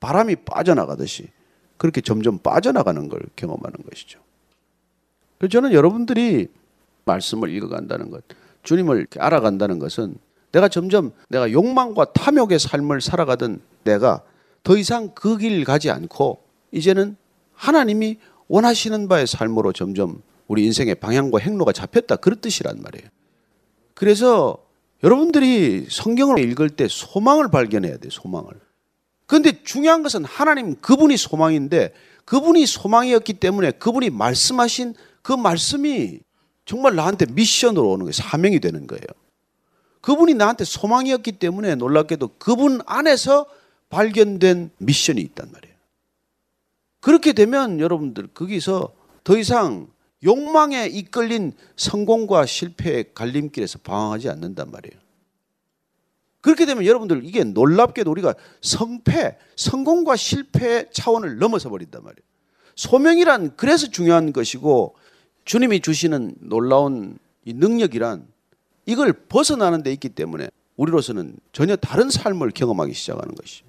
바람이 빠져나가듯이 그렇게 점점 빠져나가는 걸 경험하는 것이죠. 그래서 저는 여러분들이 말씀을 읽어간다는 것, 주님을 알아간다는 것은 내가 점점 내가 욕망과 탐욕의 삶을 살아가던 내가 더 이상 그 길 가지 않고 이제는 하나님이 원하시는 바의 삶으로 점점 우리 인생의 방향과 행로가 잡혔다 그런 뜻이란 말이에요. 그래서 여러분들이 성경을 읽을 때 소망을 발견해야 돼, 소망을. 그런데 중요한 것은 하나님 그분이 소망인데 그분이 소망이었기 때문에 그분이 말씀하신 그 말씀이 정말 나한테 미션으로 오는 거예요. 사명이 되는 거예요. 그분이 나한테 소망이었기 때문에 놀랍게도 그분 안에서 발견된 미션이 있단 말이에요. 그렇게 되면 여러분들 거기서 더 이상 욕망에 이끌린 성공과 실패의 갈림길에서 방황하지 않는단 말이에요. 그렇게 되면 여러분들 이게 놀랍게도 우리가 성패, 성공과 실패의 차원을 넘어서 버린단 말이에요. 소명이란 그래서 중요한 것이고 주님이 주시는 놀라운 이 능력이란 이걸 벗어나는 데 있기 때문에 우리로서는 전혀 다른 삶을 경험하기 시작하는 것이죠.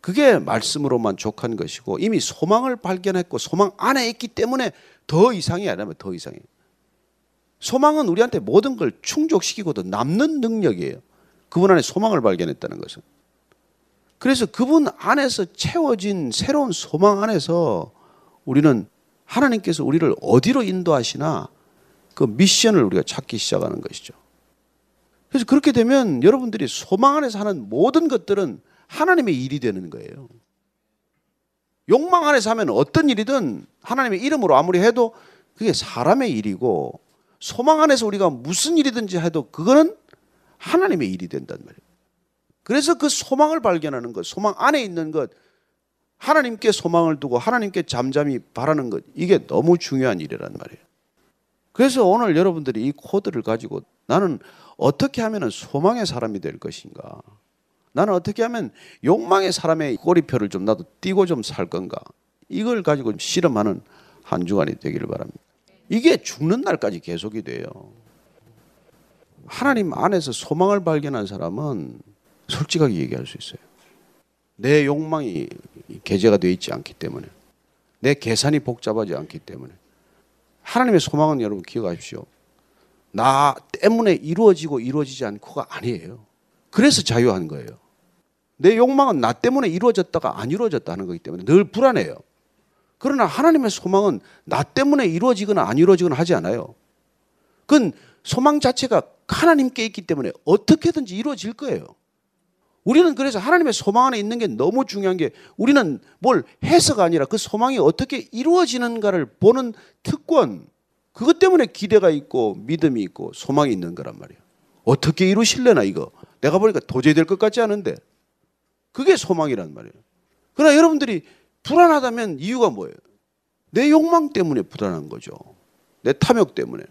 그게 말씀으로만 족한 것이고 이미 소망을 발견했고 소망 안에 있기 때문에 더 이상이 아니라면 더 이상이. 소망은 우리한테 모든 걸 충족시키고도 남는 능력이에요. 그분 안에 소망을 발견했다는 것은. 그래서 그분 안에서 채워진 새로운 소망 안에서 우리는 하나님께서 우리를 어디로 인도하시나 그 미션을 우리가 찾기 시작하는 것이죠. 그래서 그렇게 되면 여러분들이 소망 안에서 하는 모든 것들은 하나님의 일이 되는 거예요. 욕망 안에서 하면 어떤 일이든 하나님의 이름으로 아무리 해도 그게 사람의 일이고 소망 안에서 우리가 무슨 일이든지 해도 그거는 하나님의 일이 된단 말이에요. 그래서 그 소망을 발견하는 것, 소망 안에 있는 것, 하나님께 소망을 두고 하나님께 잠잠히 바라는 것, 이게 너무 중요한 일이란 말이에요. 그래서 오늘 여러분들이 이 코드를 가지고 나는 어떻게 하면 소망의 사람이 될 것인가? 나는 어떻게 하면 욕망의 사람의 꼬리표를 좀 나도 띄고 좀 살 건가? 이걸 가지고 실험하는 한 주간이 되기를 바랍니다. 이게 죽는 날까지 계속이 돼요. 하나님 안에서 소망을 발견한 사람은 솔직하게 얘기할 수 있어요. 내 욕망이 개재가 되어 있지 않기 때문에 내 계산이 복잡하지 않기 때문에 하나님의 소망은 여러분 기억하십시오. 나 때문에 이루어지고 이루어지지 않고가 아니에요. 그래서 자유한 거예요. 내 욕망은 나 때문에 이루어졌다가 안 이루어졌다는 거기 때문에 늘 불안해요. 그러나 하나님의 소망은 나 때문에 이루어지거나 안 이루어지거나 하지 않아요. 그건 소망 자체가 하나님께 있기 때문에 어떻게든지 이루어질 거예요. 우리는 그래서 하나님의 소망 안에 있는 게 너무 중요한 게 우리는 뭘 해서가 아니라 그 소망이 어떻게 이루어지는가를 보는 특권, 그것 때문에 기대가 있고 믿음이 있고 소망이 있는 거란 말이에요. 어떻게 이루실래나 이거. 내가 보니까 도저히 될 것 같지 않은데. 그게 소망이란 말이에요. 그러나 여러분들이 불안하다면 이유가 뭐예요? 내 욕망 때문에 불안한 거죠. 내 탐욕 때문에.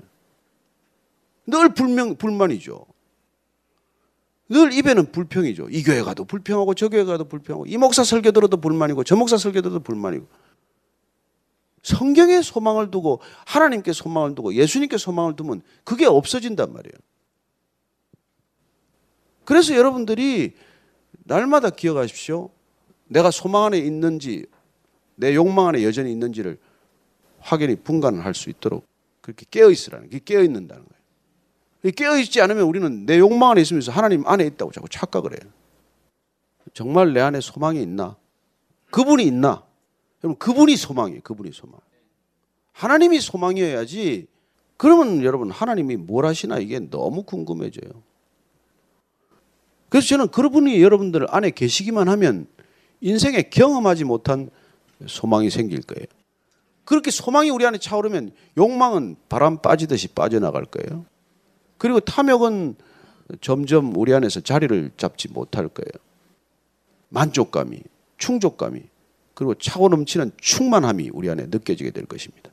늘 불명, 불만이죠. 늘 입에는 불평이죠. 이 교회 가도 불평하고 저 교회 가도 불평하고 이 목사 설교 들어도 불만이고 저 목사 설교 들어도 불만이고 성경에 소망을 두고 하나님께 소망을 두고 예수님께 소망을 두면 그게 없어진단 말이에요. 그래서 여러분들이 날마다 기억하십시오. 내가 소망 안에 있는지 내 욕망 안에 여전히 있는지를 확연히 분간할 수 있도록 그렇게 깨어 있으라는 게 깨어 있는다는 거예요. 깨어 있지 않으면 우리는 내 욕망 안에 있으면서 하나님 안에 있다고 자꾸 착각을 해요. 정말 내 안에 소망이 있나? 그분이 있나? 여러분 그분이 소망이에요. 그분이 소망. 하나님이 소망이어야지. 그러면 여러분 하나님이 뭘 하시나 이게 너무 궁금해져요. 그래서 저는 그분이 여러분들 안에 계시기만 하면 인생에 경험하지 못한 소망이 생길 거예요. 그렇게 소망이 우리 안에 차오르면 욕망은 바람 빠지듯이 빠져나갈 거예요. 그리고 탐욕은 점점 우리 안에서 자리를 잡지 못할 거예요. 만족감이, 충족감이, 그리고 차고 넘치는 충만함이 우리 안에 느껴지게 될 것입니다.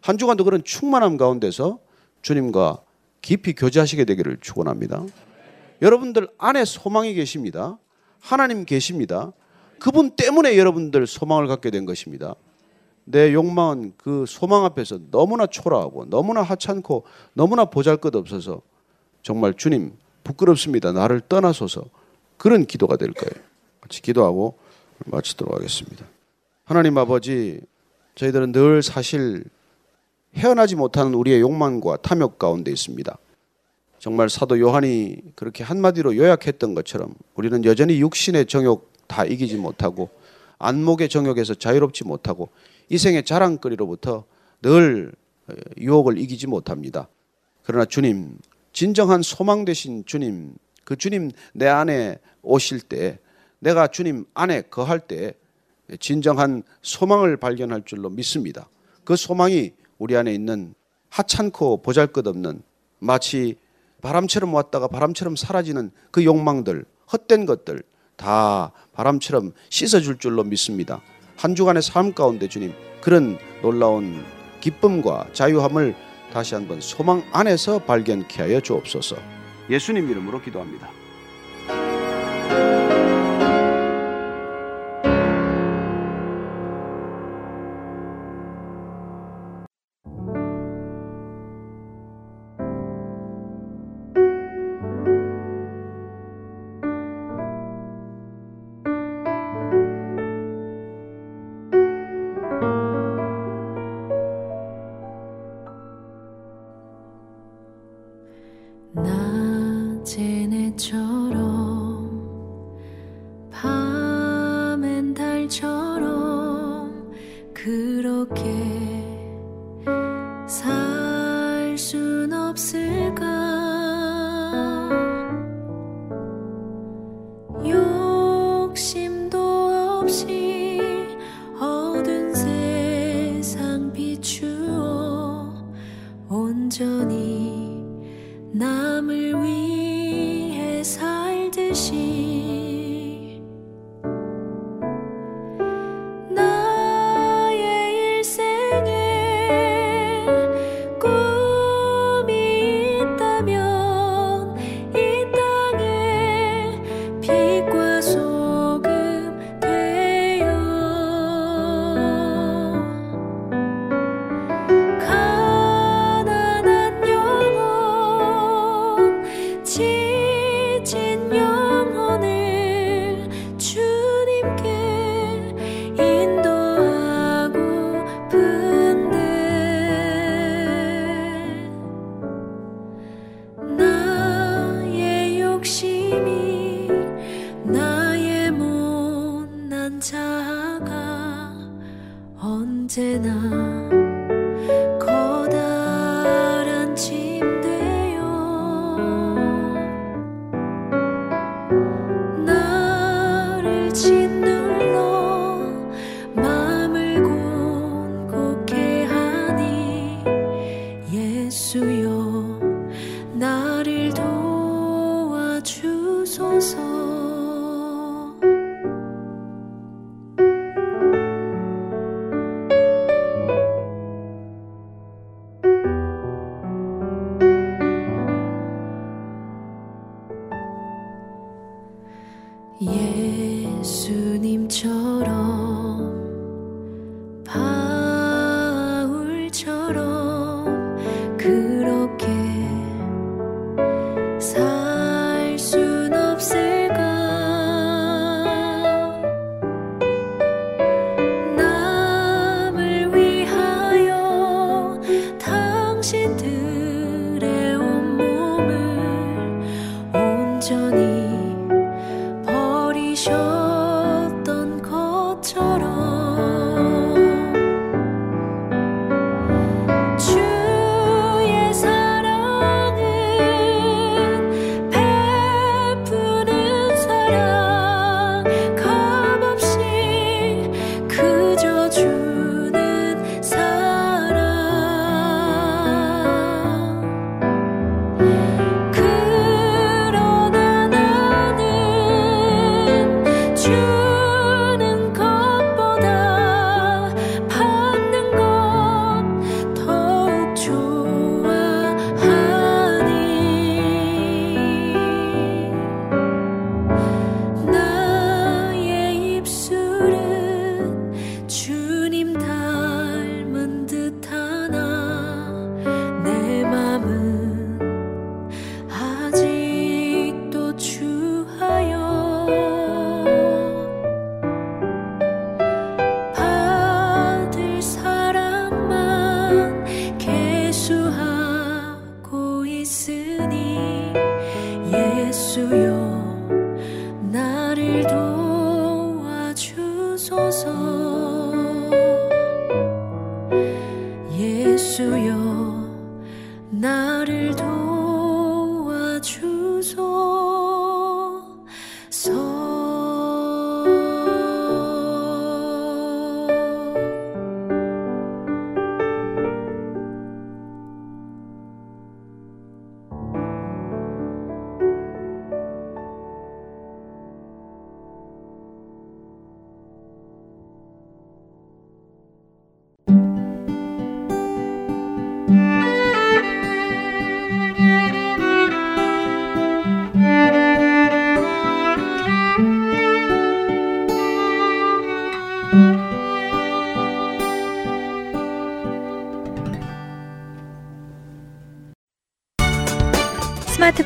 한 주간도 그런 충만함 가운데서 주님과 깊이 교제하시게 되기를 축원합니다. 여러분들 안에 소망이 계십니다. 하나님 계십니다. 그분 때문에 여러분들 소망을 갖게 된 것입니다. 내 욕망은 그 소망 앞에서 너무나 초라하고 너무나 하찮고 너무나 보잘것 없어서 정말 주님 부끄럽습니다. 나를 떠나소서 그런 기도가 될 거예요. 같이 기도하고 마치도록 하겠습니다. 하나님 아버지 저희들은 늘 사실 헤어나지 못하는 우리의 욕망과 탐욕 가운데 있습니다. 정말 사도 요한이 그렇게 한마디로 요약했던 것처럼 우리는 여전히 육신의 정욕 다 이기지 못하고 안목의 정욕에서 자유롭지 못하고 이생의 자랑거리로부터 늘 유혹을 이기지 못합니다. 그러나 주님, 진정한 소망 되신 주님, 그 주님 내 안에 오실 때 내가 주님 안에 거할 때 진정한 소망을 발견할 줄로 믿습니다. 그 소망이 우리 안에 있는 하찮고 보잘것없는 마치 바람처럼 왔다가 바람처럼 사라지는 그 욕망들, 헛된 것들 다 바람처럼 씻어줄 줄로 믿습니다. 한 주간의 삶 가운데 주님 그런 놀라운 기쁨과 자유함을 다시 한번 소망 안에서 발견케 하여 주옵소서. 예수님 이름으로 기도합니다.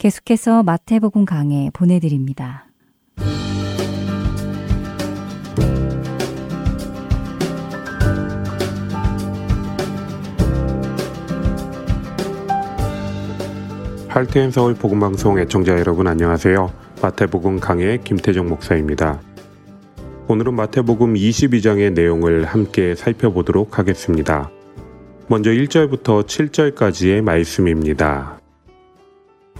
계속해서 마태복음 강해 보내드립니다. 할테인 서울 복음방송 애청자 여러분 안녕하세요. 마태복음 강의 김태정 목사입니다. 오늘은 마태복음 22장의 내용을 함께 살펴보도록 하겠습니다. 먼저 1절부터 7절까지의 말씀입니다.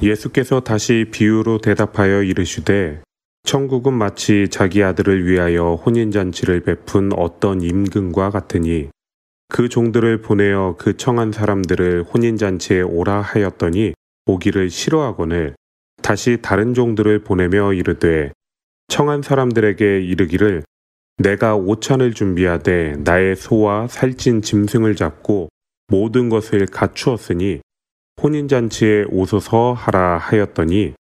예수께서 다시 비유로 대답하여 이르시되 천국은 마치 자기 아들을 위하여 혼인잔치를 베푼 어떤 임금과 같으니 그 종들을 보내어 그 청한 사람들을 혼인잔치에 오라 하였더니 오기를 싫어하거늘 다시 다른 종들을 보내며 이르되 청한 사람들에게 이르기를 내가 오찬을 준비하되 나의 소와 살찐 짐승을 잡고 모든 것을 갖추었으니 혼인잔치에 오소서 하라 하였더니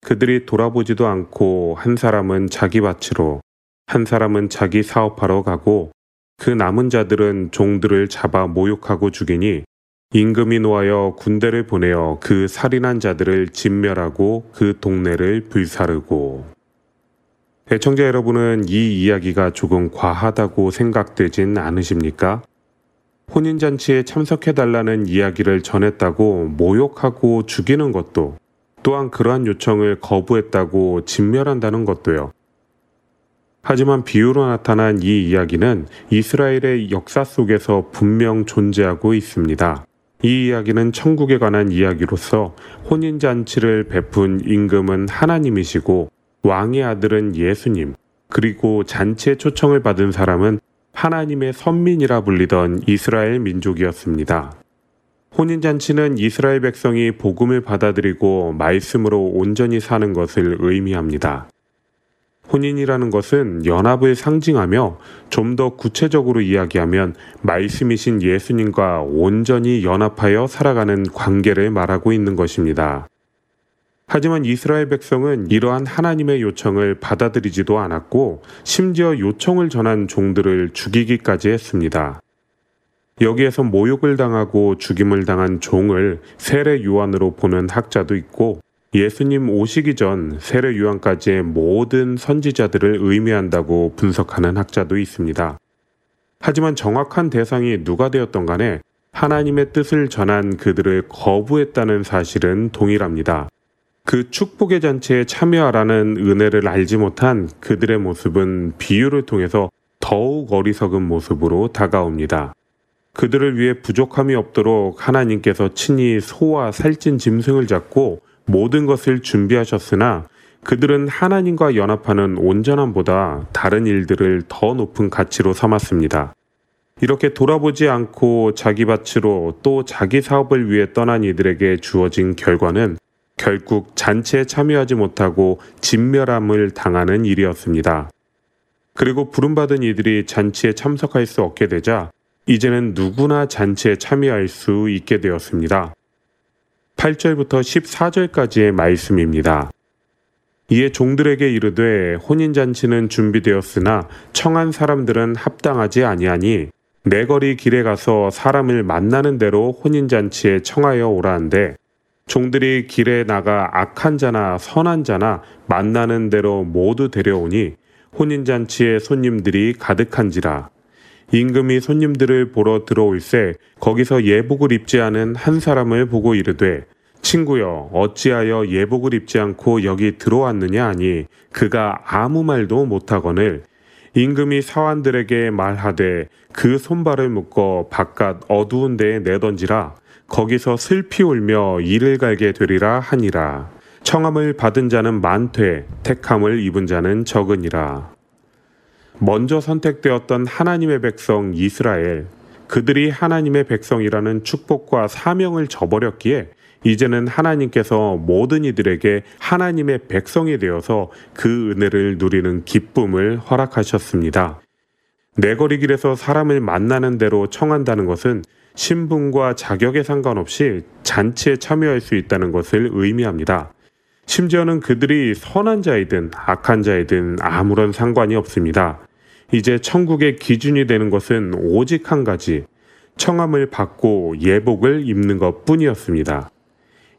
그들이 돌아보지도 않고 한 사람은 자기 밭으로 한 사람은 자기 사업하러 가고 그 남은 자들은 종들을 잡아 모욕하고 죽이니 임금이 놓아여 군대를 보내어 그 살인한 자들을 진멸하고 그 동네를 불사르고 애청자 여러분은 이 이야기가 조금 과하다고 생각되진 않으십니까? 혼인잔치에 참석해달라는 이야기를 전했다고 모욕하고 죽이는 것도 또한 그러한 요청을 거부했다고 진멸한다는 것도요. 하지만 비유로 나타난 이 이야기는 이스라엘의 역사 속에서 분명 존재하고 있습니다. 이 이야기는 천국에 관한 이야기로서 혼인잔치를 베푼 임금은 하나님이시고 왕의 아들은 예수님, 그리고 잔치의 초청을 받은 사람은 하나님의 선민이라 불리던 이스라엘 민족이었습니다. 혼인잔치는 이스라엘 백성이 복음을 받아들이고 말씀으로 온전히 사는 것을 의미합니다. 혼인이라는 것은 연합을 상징하며 좀 더 구체적으로 이야기하면 말씀이신 예수님과 온전히 연합하여 살아가는 관계를 말하고 있는 것입니다. 하지만 이스라엘 백성은 이러한 하나님의 요청을 받아들이지도 않았고 심지어 요청을 전한 종들을 죽이기까지 했습니다. 여기에서 모욕을 당하고 죽임을 당한 종을 세례 요한으로 보는 학자도 있고 예수님 오시기 전 세례 요한까지의 모든 선지자들을 의미한다고 분석하는 학자도 있습니다. 하지만 정확한 대상이 누가 되었던 간에 하나님의 뜻을 전한 그들을 거부했다는 사실은 동일합니다. 그 축복의 잔치에 참여하라는 은혜를 알지 못한 그들의 모습은 비유를 통해서 더욱 어리석은 모습으로 다가옵니다. 그들을 위해 부족함이 없도록 하나님께서 친히 소와 살찐 짐승을 잡고 모든 것을 준비하셨으나 그들은 하나님과 연합하는 온전함보다 다른 일들을 더 높은 가치로 삼았습니다. 이렇게 돌아보지 않고 자기 밭으로 또 자기 사업을 위해 떠난 이들에게 주어진 결과는 결국 잔치에 참여하지 못하고 진멸함을 당하는 일이었습니다. 그리고 부름받은 이들이 잔치에 참석할 수 없게 되자 이제는 누구나 잔치에 참여할 수 있게 되었습니다. 8절부터 14절까지의 말씀입니다. 이에 종들에게 이르되 혼인잔치는 준비되었으나 청한 사람들은 합당하지 아니하니 내거리 길에 가서 사람을 만나는 대로 혼인잔치에 청하여 오라한데 종들이 길에 나가 악한 자나 선한 자나 만나는 대로 모두 데려오니 혼인잔치에 손님들이 가득한지라. 임금이 손님들을 보러 들어올새 거기서 예복을 입지 않은 한 사람을 보고 이르되 친구여 어찌하여 예복을 입지 않고 여기 들어왔느냐? 하니 그가 아무 말도 못하거늘. 임금이 사환들에게 말하되 그 손발을 묶어 바깥 어두운 데에 내던지라 거기서 슬피 울며 이를 갈게 되리라 하니라. 청함을 받은 자는 많되 택함을 입은 자는 적으니라. 먼저 선택되었던 하나님의 백성 이스라엘, 그들이 하나님의 백성이라는 축복과 사명을 저버렸기에 이제는 하나님께서 모든 이들에게 하나님의 백성이 되어서 그 은혜를 누리는 기쁨을 허락하셨습니다. 내거리 길에서 사람을 만나는 대로 청한다는 것은 신분과 자격에 상관없이 잔치에 참여할 수 있다는 것을 의미합니다. 심지어는 그들이 선한 자이든 악한 자이든 아무런 상관이 없습니다. 이제 천국의 기준이 되는 것은 오직 한 가지, 청함을 받고 예복을 입는 것 뿐이었습니다.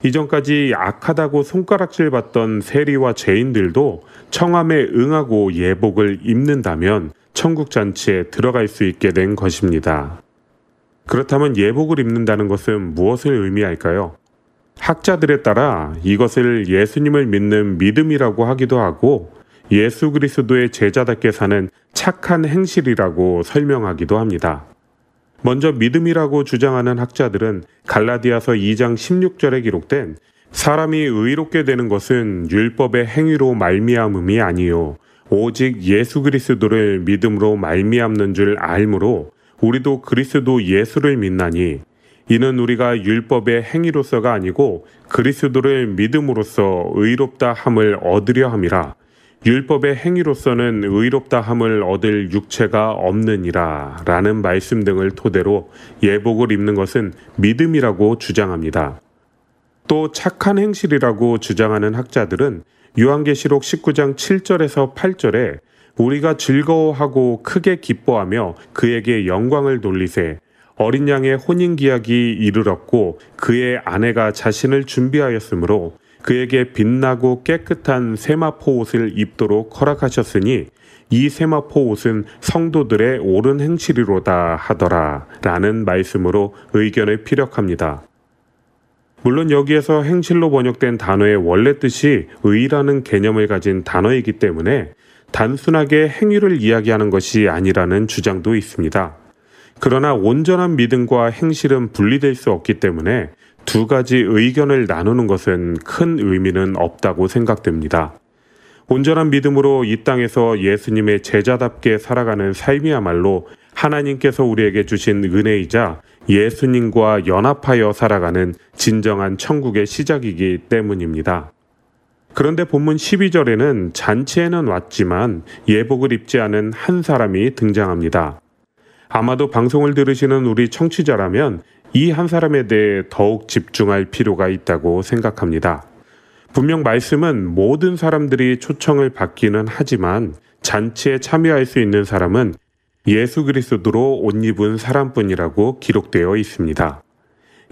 이전까지 악하다고 손가락질 받던 세리와 죄인들도 청함에 응하고 예복을 입는다면 천국 잔치에 들어갈 수 있게 된 것입니다. 그렇다면 예복을 입는다는 것은 무엇을 의미할까요? 학자들에 따라 이것을 예수님을 믿는 믿음이라고 하기도 하고 예수 그리스도의 제자답게 사는 착한 행실이라고 설명하기도 합니다. 먼저 믿음이라고 주장하는 학자들은 갈라디아서 2장 16절에 기록된 사람이 의롭게 되는 것은 율법의 행위로 말미암음이 아니요 오직 예수 그리스도를 믿음으로 말미암는 줄 알므로 우리도 그리스도 예수를 믿나니 이는 우리가 율법의 행위로서가 아니고 그리스도를 믿음으로써 의롭다 함을 얻으려 함이라 율법의 행위로서는 의롭다 함을 얻을 육체가 없느니라 라는 말씀 등을 토대로 예복을 입는 것은 믿음이라고 주장합니다. 또 착한 행실이라고 주장하는 학자들은 요한계시록 19장 7절에서 8절에 우리가 즐거워하고 크게 기뻐하며 그에게 영광을 돌리세 어린 양의 혼인 기약이 이르렀고 그의 아내가 자신을 준비하였으므로 그에게 빛나고 깨끗한 세마포 옷을 입도록 허락하셨으니 이 세마포 옷은 성도들의 옳은 행실이로다 하더라 라는 말씀으로 의견을 피력합니다. 물론 여기에서 행실로 번역된 단어의 원래 뜻이 의라는 개념을 가진 단어이기 때문에 단순하게 행위를 이야기하는 것이 아니라는 주장도 있습니다. 그러나 온전한 믿음과 행실은 분리될 수 없기 때문에 두 가지 의견을 나누는 것은 큰 의미는 없다고 생각됩니다. 온전한 믿음으로 이 땅에서 예수님의 제자답게 살아가는 삶이야말로 하나님께서 우리에게 주신 은혜이자 예수님과 연합하여 살아가는 진정한 천국의 시작이기 때문입니다. 그런데 본문 12절에는 잔치에는 왔지만 예복을 입지 않은 한 사람이 등장합니다. 아마도 방송을 들으시는 우리 청취자라면 이 한 사람에 대해 더욱 집중할 필요가 있다고 생각합니다. 분명 말씀은 모든 사람들이 초청을 받기는 하지만 잔치에 참여할 수 있는 사람은 예수 그리스도로 옷 입은 사람뿐이라고 기록되어 있습니다.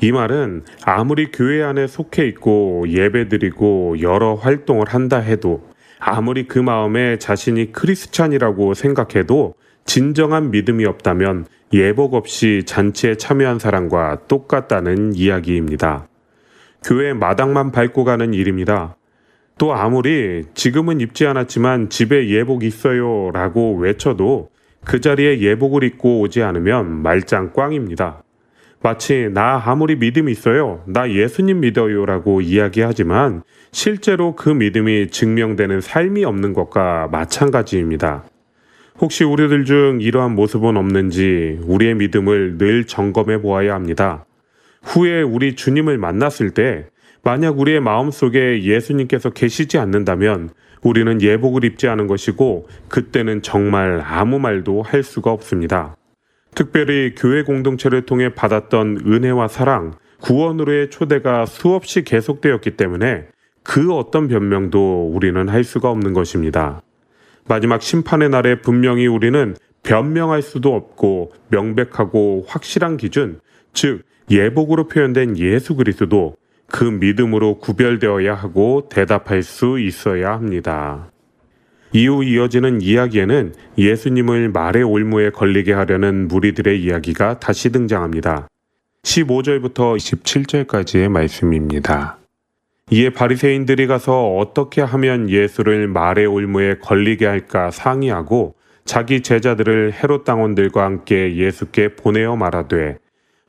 이 말은 아무리 교회 안에 속해 있고 예배드리고 여러 활동을 한다 해도 아무리 그 마음에 자신이 크리스찬이라고 생각해도 진정한 믿음이 없다면 예복 없이 잔치에 참여한 사람과 똑같다는 이야기입니다. 교회 마당만 밟고 가는 일입니다. 또 아무리 지금은 입지 않았지만 집에 예복 있어요 라고 외쳐도 그 자리에 예복을 입고 오지 않으면 말짱 꽝입니다. 마치 나 아무리 믿음이 있어요. 나 예수님 믿어요. 라고 이야기하지만 실제로 그 믿음이 증명되는 삶이 없는 것과 마찬가지입니다. 혹시 우리들 중 이러한 모습은 없는지 우리의 믿음을 늘 점검해 보아야 합니다. 후에 우리 주님을 만났을 때 만약 우리의 마음 속에 예수님께서 계시지 않는다면 우리는 예복을 입지 않은 것이고 그때는 정말 아무 말도 할 수가 없습니다. 특별히 교회 공동체를 통해 받았던 은혜와 사랑, 구원으로의 초대가 수없이 계속되었기 때문에 그 어떤 변명도 우리는 할 수가 없는 것입니다. 마지막 심판의 날에 분명히 우리는 변명할 수도 없고 명백하고 확실한 기준, 즉 예복으로 표현된 예수 그리스도 그 믿음으로 구별되어야 하고 대답할 수 있어야 합니다. 이후 이어지는 이야기에는 예수님을 말의 올무에 걸리게 하려는 무리들의 이야기가 다시 등장합니다. 15절부터 27절까지의 말씀입니다. 이에 바리새인들이 가서 어떻게 하면 예수를 말의 올무에 걸리게 할까 상의하고 자기 제자들을 헤롯 당원들과 함께 예수께 보내어 말하되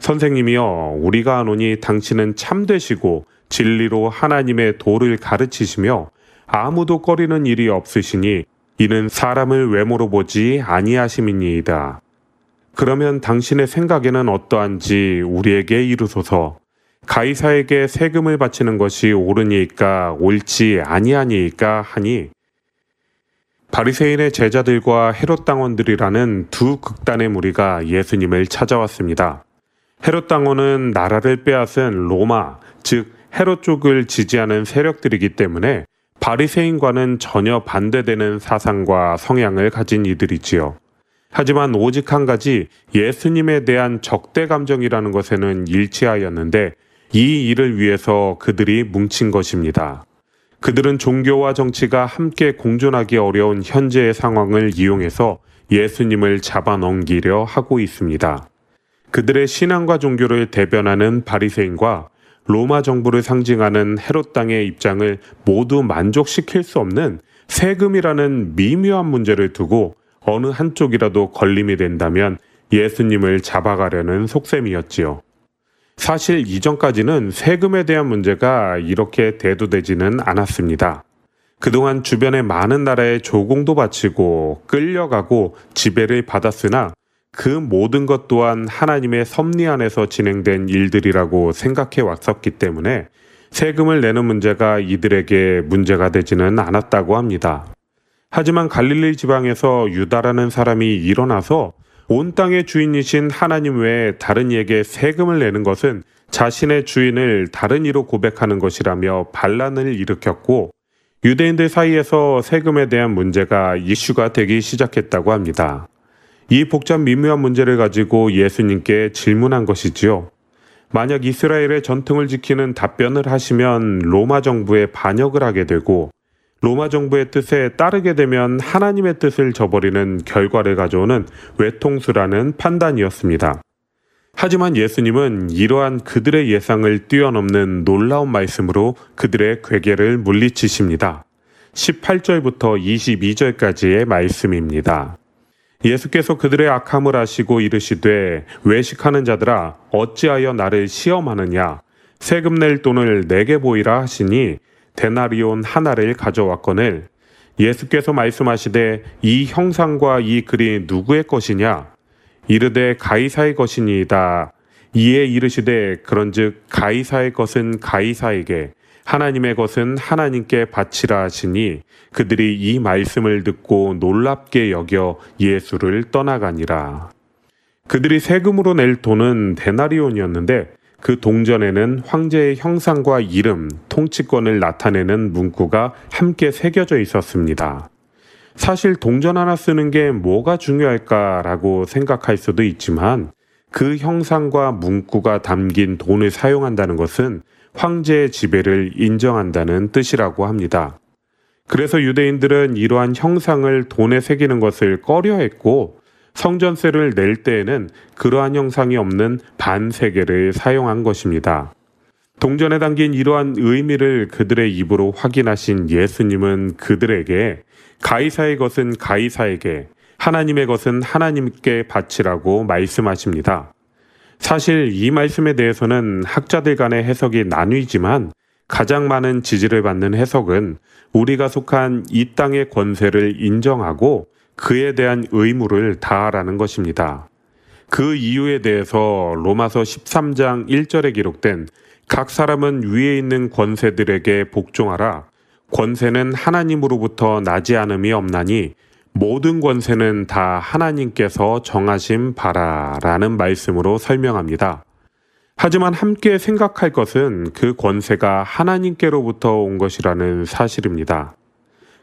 선생님이여 우리가 아노니 당신은 참되시고 진리로 하나님의 도를 가르치시며 아무도 꺼리는 일이 없으시니 이는 사람을 외모로 보지 아니하심이니이다. 그러면 당신의 생각에는 어떠한지 우리에게 이르소서. 가이사에게 세금을 바치는 것이 옳으니까 옳지 아니하니까 하니 바리새인의 제자들과 헤롯 당원들이라는 두 극단의 무리가 예수님을 찾아왔습니다. 헤롯 당원은 나라를 빼앗은 로마, 즉 헤롯 쪽을 지지하는 세력들이기 때문에 바리새인과는 전혀 반대되는 사상과 성향을 가진 이들이지요. 하지만 오직 한 가지 예수님에 대한 적대 감정이라는 것에는 일치하였는데 이 일을 위해서 그들이 뭉친 것입니다. 그들은 종교와 정치가 함께 공존하기 어려운 현재의 상황을 이용해서 예수님을 잡아넘기려 하고 있습니다. 그들의 신앙과 종교를 대변하는 바리새인과 로마 정부를 상징하는 헤롯 땅의 입장을 모두 만족시킬 수 없는 세금이라는 미묘한 문제를 두고 어느 한쪽이라도 걸림이 된다면 예수님을 잡아가려는 속셈이었지요. 사실 이전까지는 세금에 대한 문제가 이렇게 대두되지는 않았습니다. 그동안 주변의 많은 나라에 조공도 바치고 끌려가고 지배를 받았으나 그 모든 것 또한 하나님의 섭리 안에서 진행된 일들이라고 생각해 왔었기 때문에 세금을 내는 문제가 이들에게 문제가 되지는 않았다고 합니다. 하지만 갈릴리 지방에서 유다라는 사람이 일어나서 온 땅의 주인이신 하나님 외에 다른 이에게 세금을 내는 것은 자신의 주인을 다른 이로 고백하는 것이라며 반란을 일으켰고 유대인들 사이에서 세금에 대한 문제가 이슈가 되기 시작했다고 합니다. 이 복잡 미묘한 문제를 가지고 예수님께 질문한 것이지요. 만약 이스라엘의 전통을 지키는 답변을 하시면 로마 정부에 반역을 하게 되고 로마 정부의 뜻에 따르게 되면 하나님의 뜻을 저버리는 결과를 가져오는 외통수라는 판단이었습니다. 하지만 예수님은 이러한 그들의 예상을 뛰어넘는 놀라운 말씀으로 그들의 괴계를 물리치십니다. 18절부터 22절까지의 말씀입니다. 예수께서 그들의 악함을 아시고 이르시되 외식하는 자들아 어찌하여 나를 시험하느냐? 세금 낼 돈을 내게 보이라 하시니 데나리온 하나를 가져왔거늘 예수께서 말씀하시되 이 형상과 이 글이 누구의 것이냐? 이르되 가이사의 것이니이다. 이에 이르시되 그런즉 가이사의 것은 가이사에게 하나님의 것은 하나님께 바치라 하시니 그들이 이 말씀을 듣고 놀랍게 여겨 예수를 떠나가니라. 그들이 세금으로 낼 돈은 데나리온이었는데 그 동전에는 황제의 형상과 이름, 통치권을 나타내는 문구가 함께 새겨져 있었습니다. 사실 동전 하나 쓰는 게 뭐가 중요할까라고 생각할 수도 있지만 그 형상과 문구가 담긴 돈을 사용한다는 것은 황제의 지배를 인정한다는 뜻이라고 합니다. 그래서 유대인들은 이러한 형상을 돈에 새기는 것을 꺼려했고 성전세를 낼 때에는 그러한 형상이 없는 반세계를 사용한 것입니다. 동전에 담긴 이러한 의미를 그들의 입으로 확인하신 예수님은 그들에게 가이사의 것은 가이사에게 하나님의 것은 하나님께 바치라고 말씀하십니다. 사실 이 말씀에 대해서는 학자들 간의 해석이 나뉘지만 가장 많은 지지를 받는 해석은 우리가 속한 이 땅의 권세를 인정하고 그에 대한 의무를 다하라는 것입니다. 그 이유에 대해서 로마서 13장 1절에 기록된 각 사람은 위에 있는 권세들에게 복종하라. 권세는 하나님으로부터 나지 않음이 없나니 모든 권세는 다 하나님께서 정하신 바라 라는 말씀으로 설명합니다. 하지만 함께 생각할 것은 그 권세가 하나님께로부터 온 것이라는 사실입니다.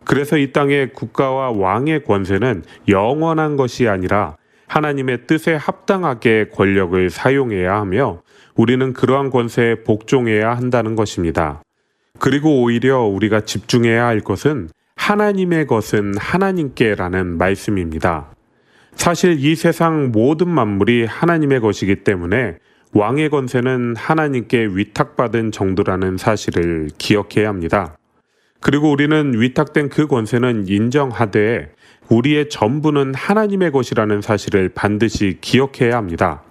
그래서 이 땅의 국가와 왕의 권세는 영원한 것이 아니라 하나님의 뜻에 합당하게 권력을 사용해야 하며 우리는 그러한 권세에 복종해야 한다는 것입니다. 그리고 오히려 우리가 집중해야 할 것은 하나님의 것은 하나님께라는 말씀입니다. 사실 이 세상 모든 만물이 하나님의 것이기 때문에 왕의 권세는 하나님께 위탁받은 정도라는 사실을 기억해야 합니다. 그리고 우리는 위탁된 그 권세는 인정하되 우리의 전부는 하나님의 것이라는 사실을 반드시 기억해야 합니다.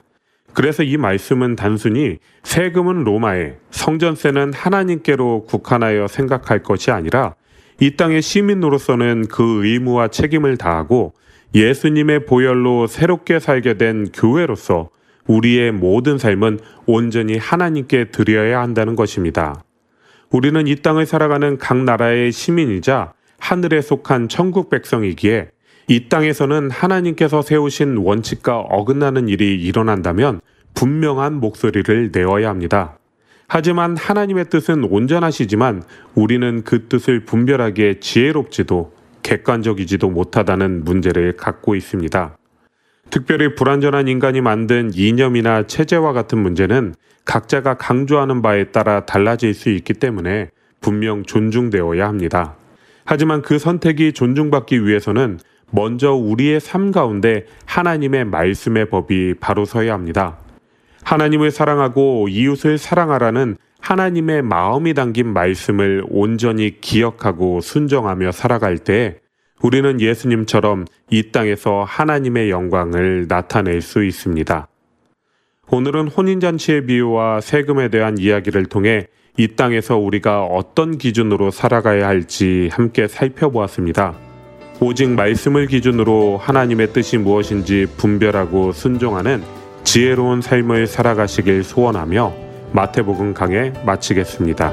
그래서 이 말씀은 단순히 세금은 로마에, 성전세는 하나님께로 국한하여 생각할 것이 아니라 이 땅의 시민으로서는 그 의무와 책임을 다하고 예수님의 보혈로 새롭게 살게 된 교회로서 우리의 모든 삶은 온전히 하나님께 드려야 한다는 것입니다. 우리는 이 땅을 살아가는 각 나라의 시민이자 하늘에 속한 천국 백성이기에 이 땅에서는 하나님께서 세우신 원칙과 어긋나는 일이 일어난다면 분명한 목소리를 내어야 합니다. 하지만 하나님의 뜻은 온전하시지만 우리는 그 뜻을 분별하기에 지혜롭지도 객관적이지도 못하다는 문제를 갖고 있습니다. 특별히 불완전한 인간이 만든 이념이나 체제와 같은 문제는 각자가 강조하는 바에 따라 달라질 수 있기 때문에 분명 존중되어야 합니다. 하지만 그 선택이 존중받기 위해서는 먼저 우리의 삶 가운데 하나님의 말씀의 법이 바로 서야 합니다. 하나님을 사랑하고 이웃을 사랑하라는 하나님의 마음이 담긴 말씀을 온전히 기억하고 순정하며 살아갈 때 우리는 예수님처럼 이 땅에서 하나님의 영광을 나타낼 수 있습니다. 오늘은 혼인잔치의 비유와 세금에 대한 이야기를 통해 이 땅에서 우리가 어떤 기준으로 살아가야 할지 함께 살펴보았습니다. 오직 말씀을 기준으로 하나님의 뜻이 무엇인지 분별하고 순종하는 지혜로운 삶을 살아가시길 소원하며 마태복음 강해 마치겠습니다.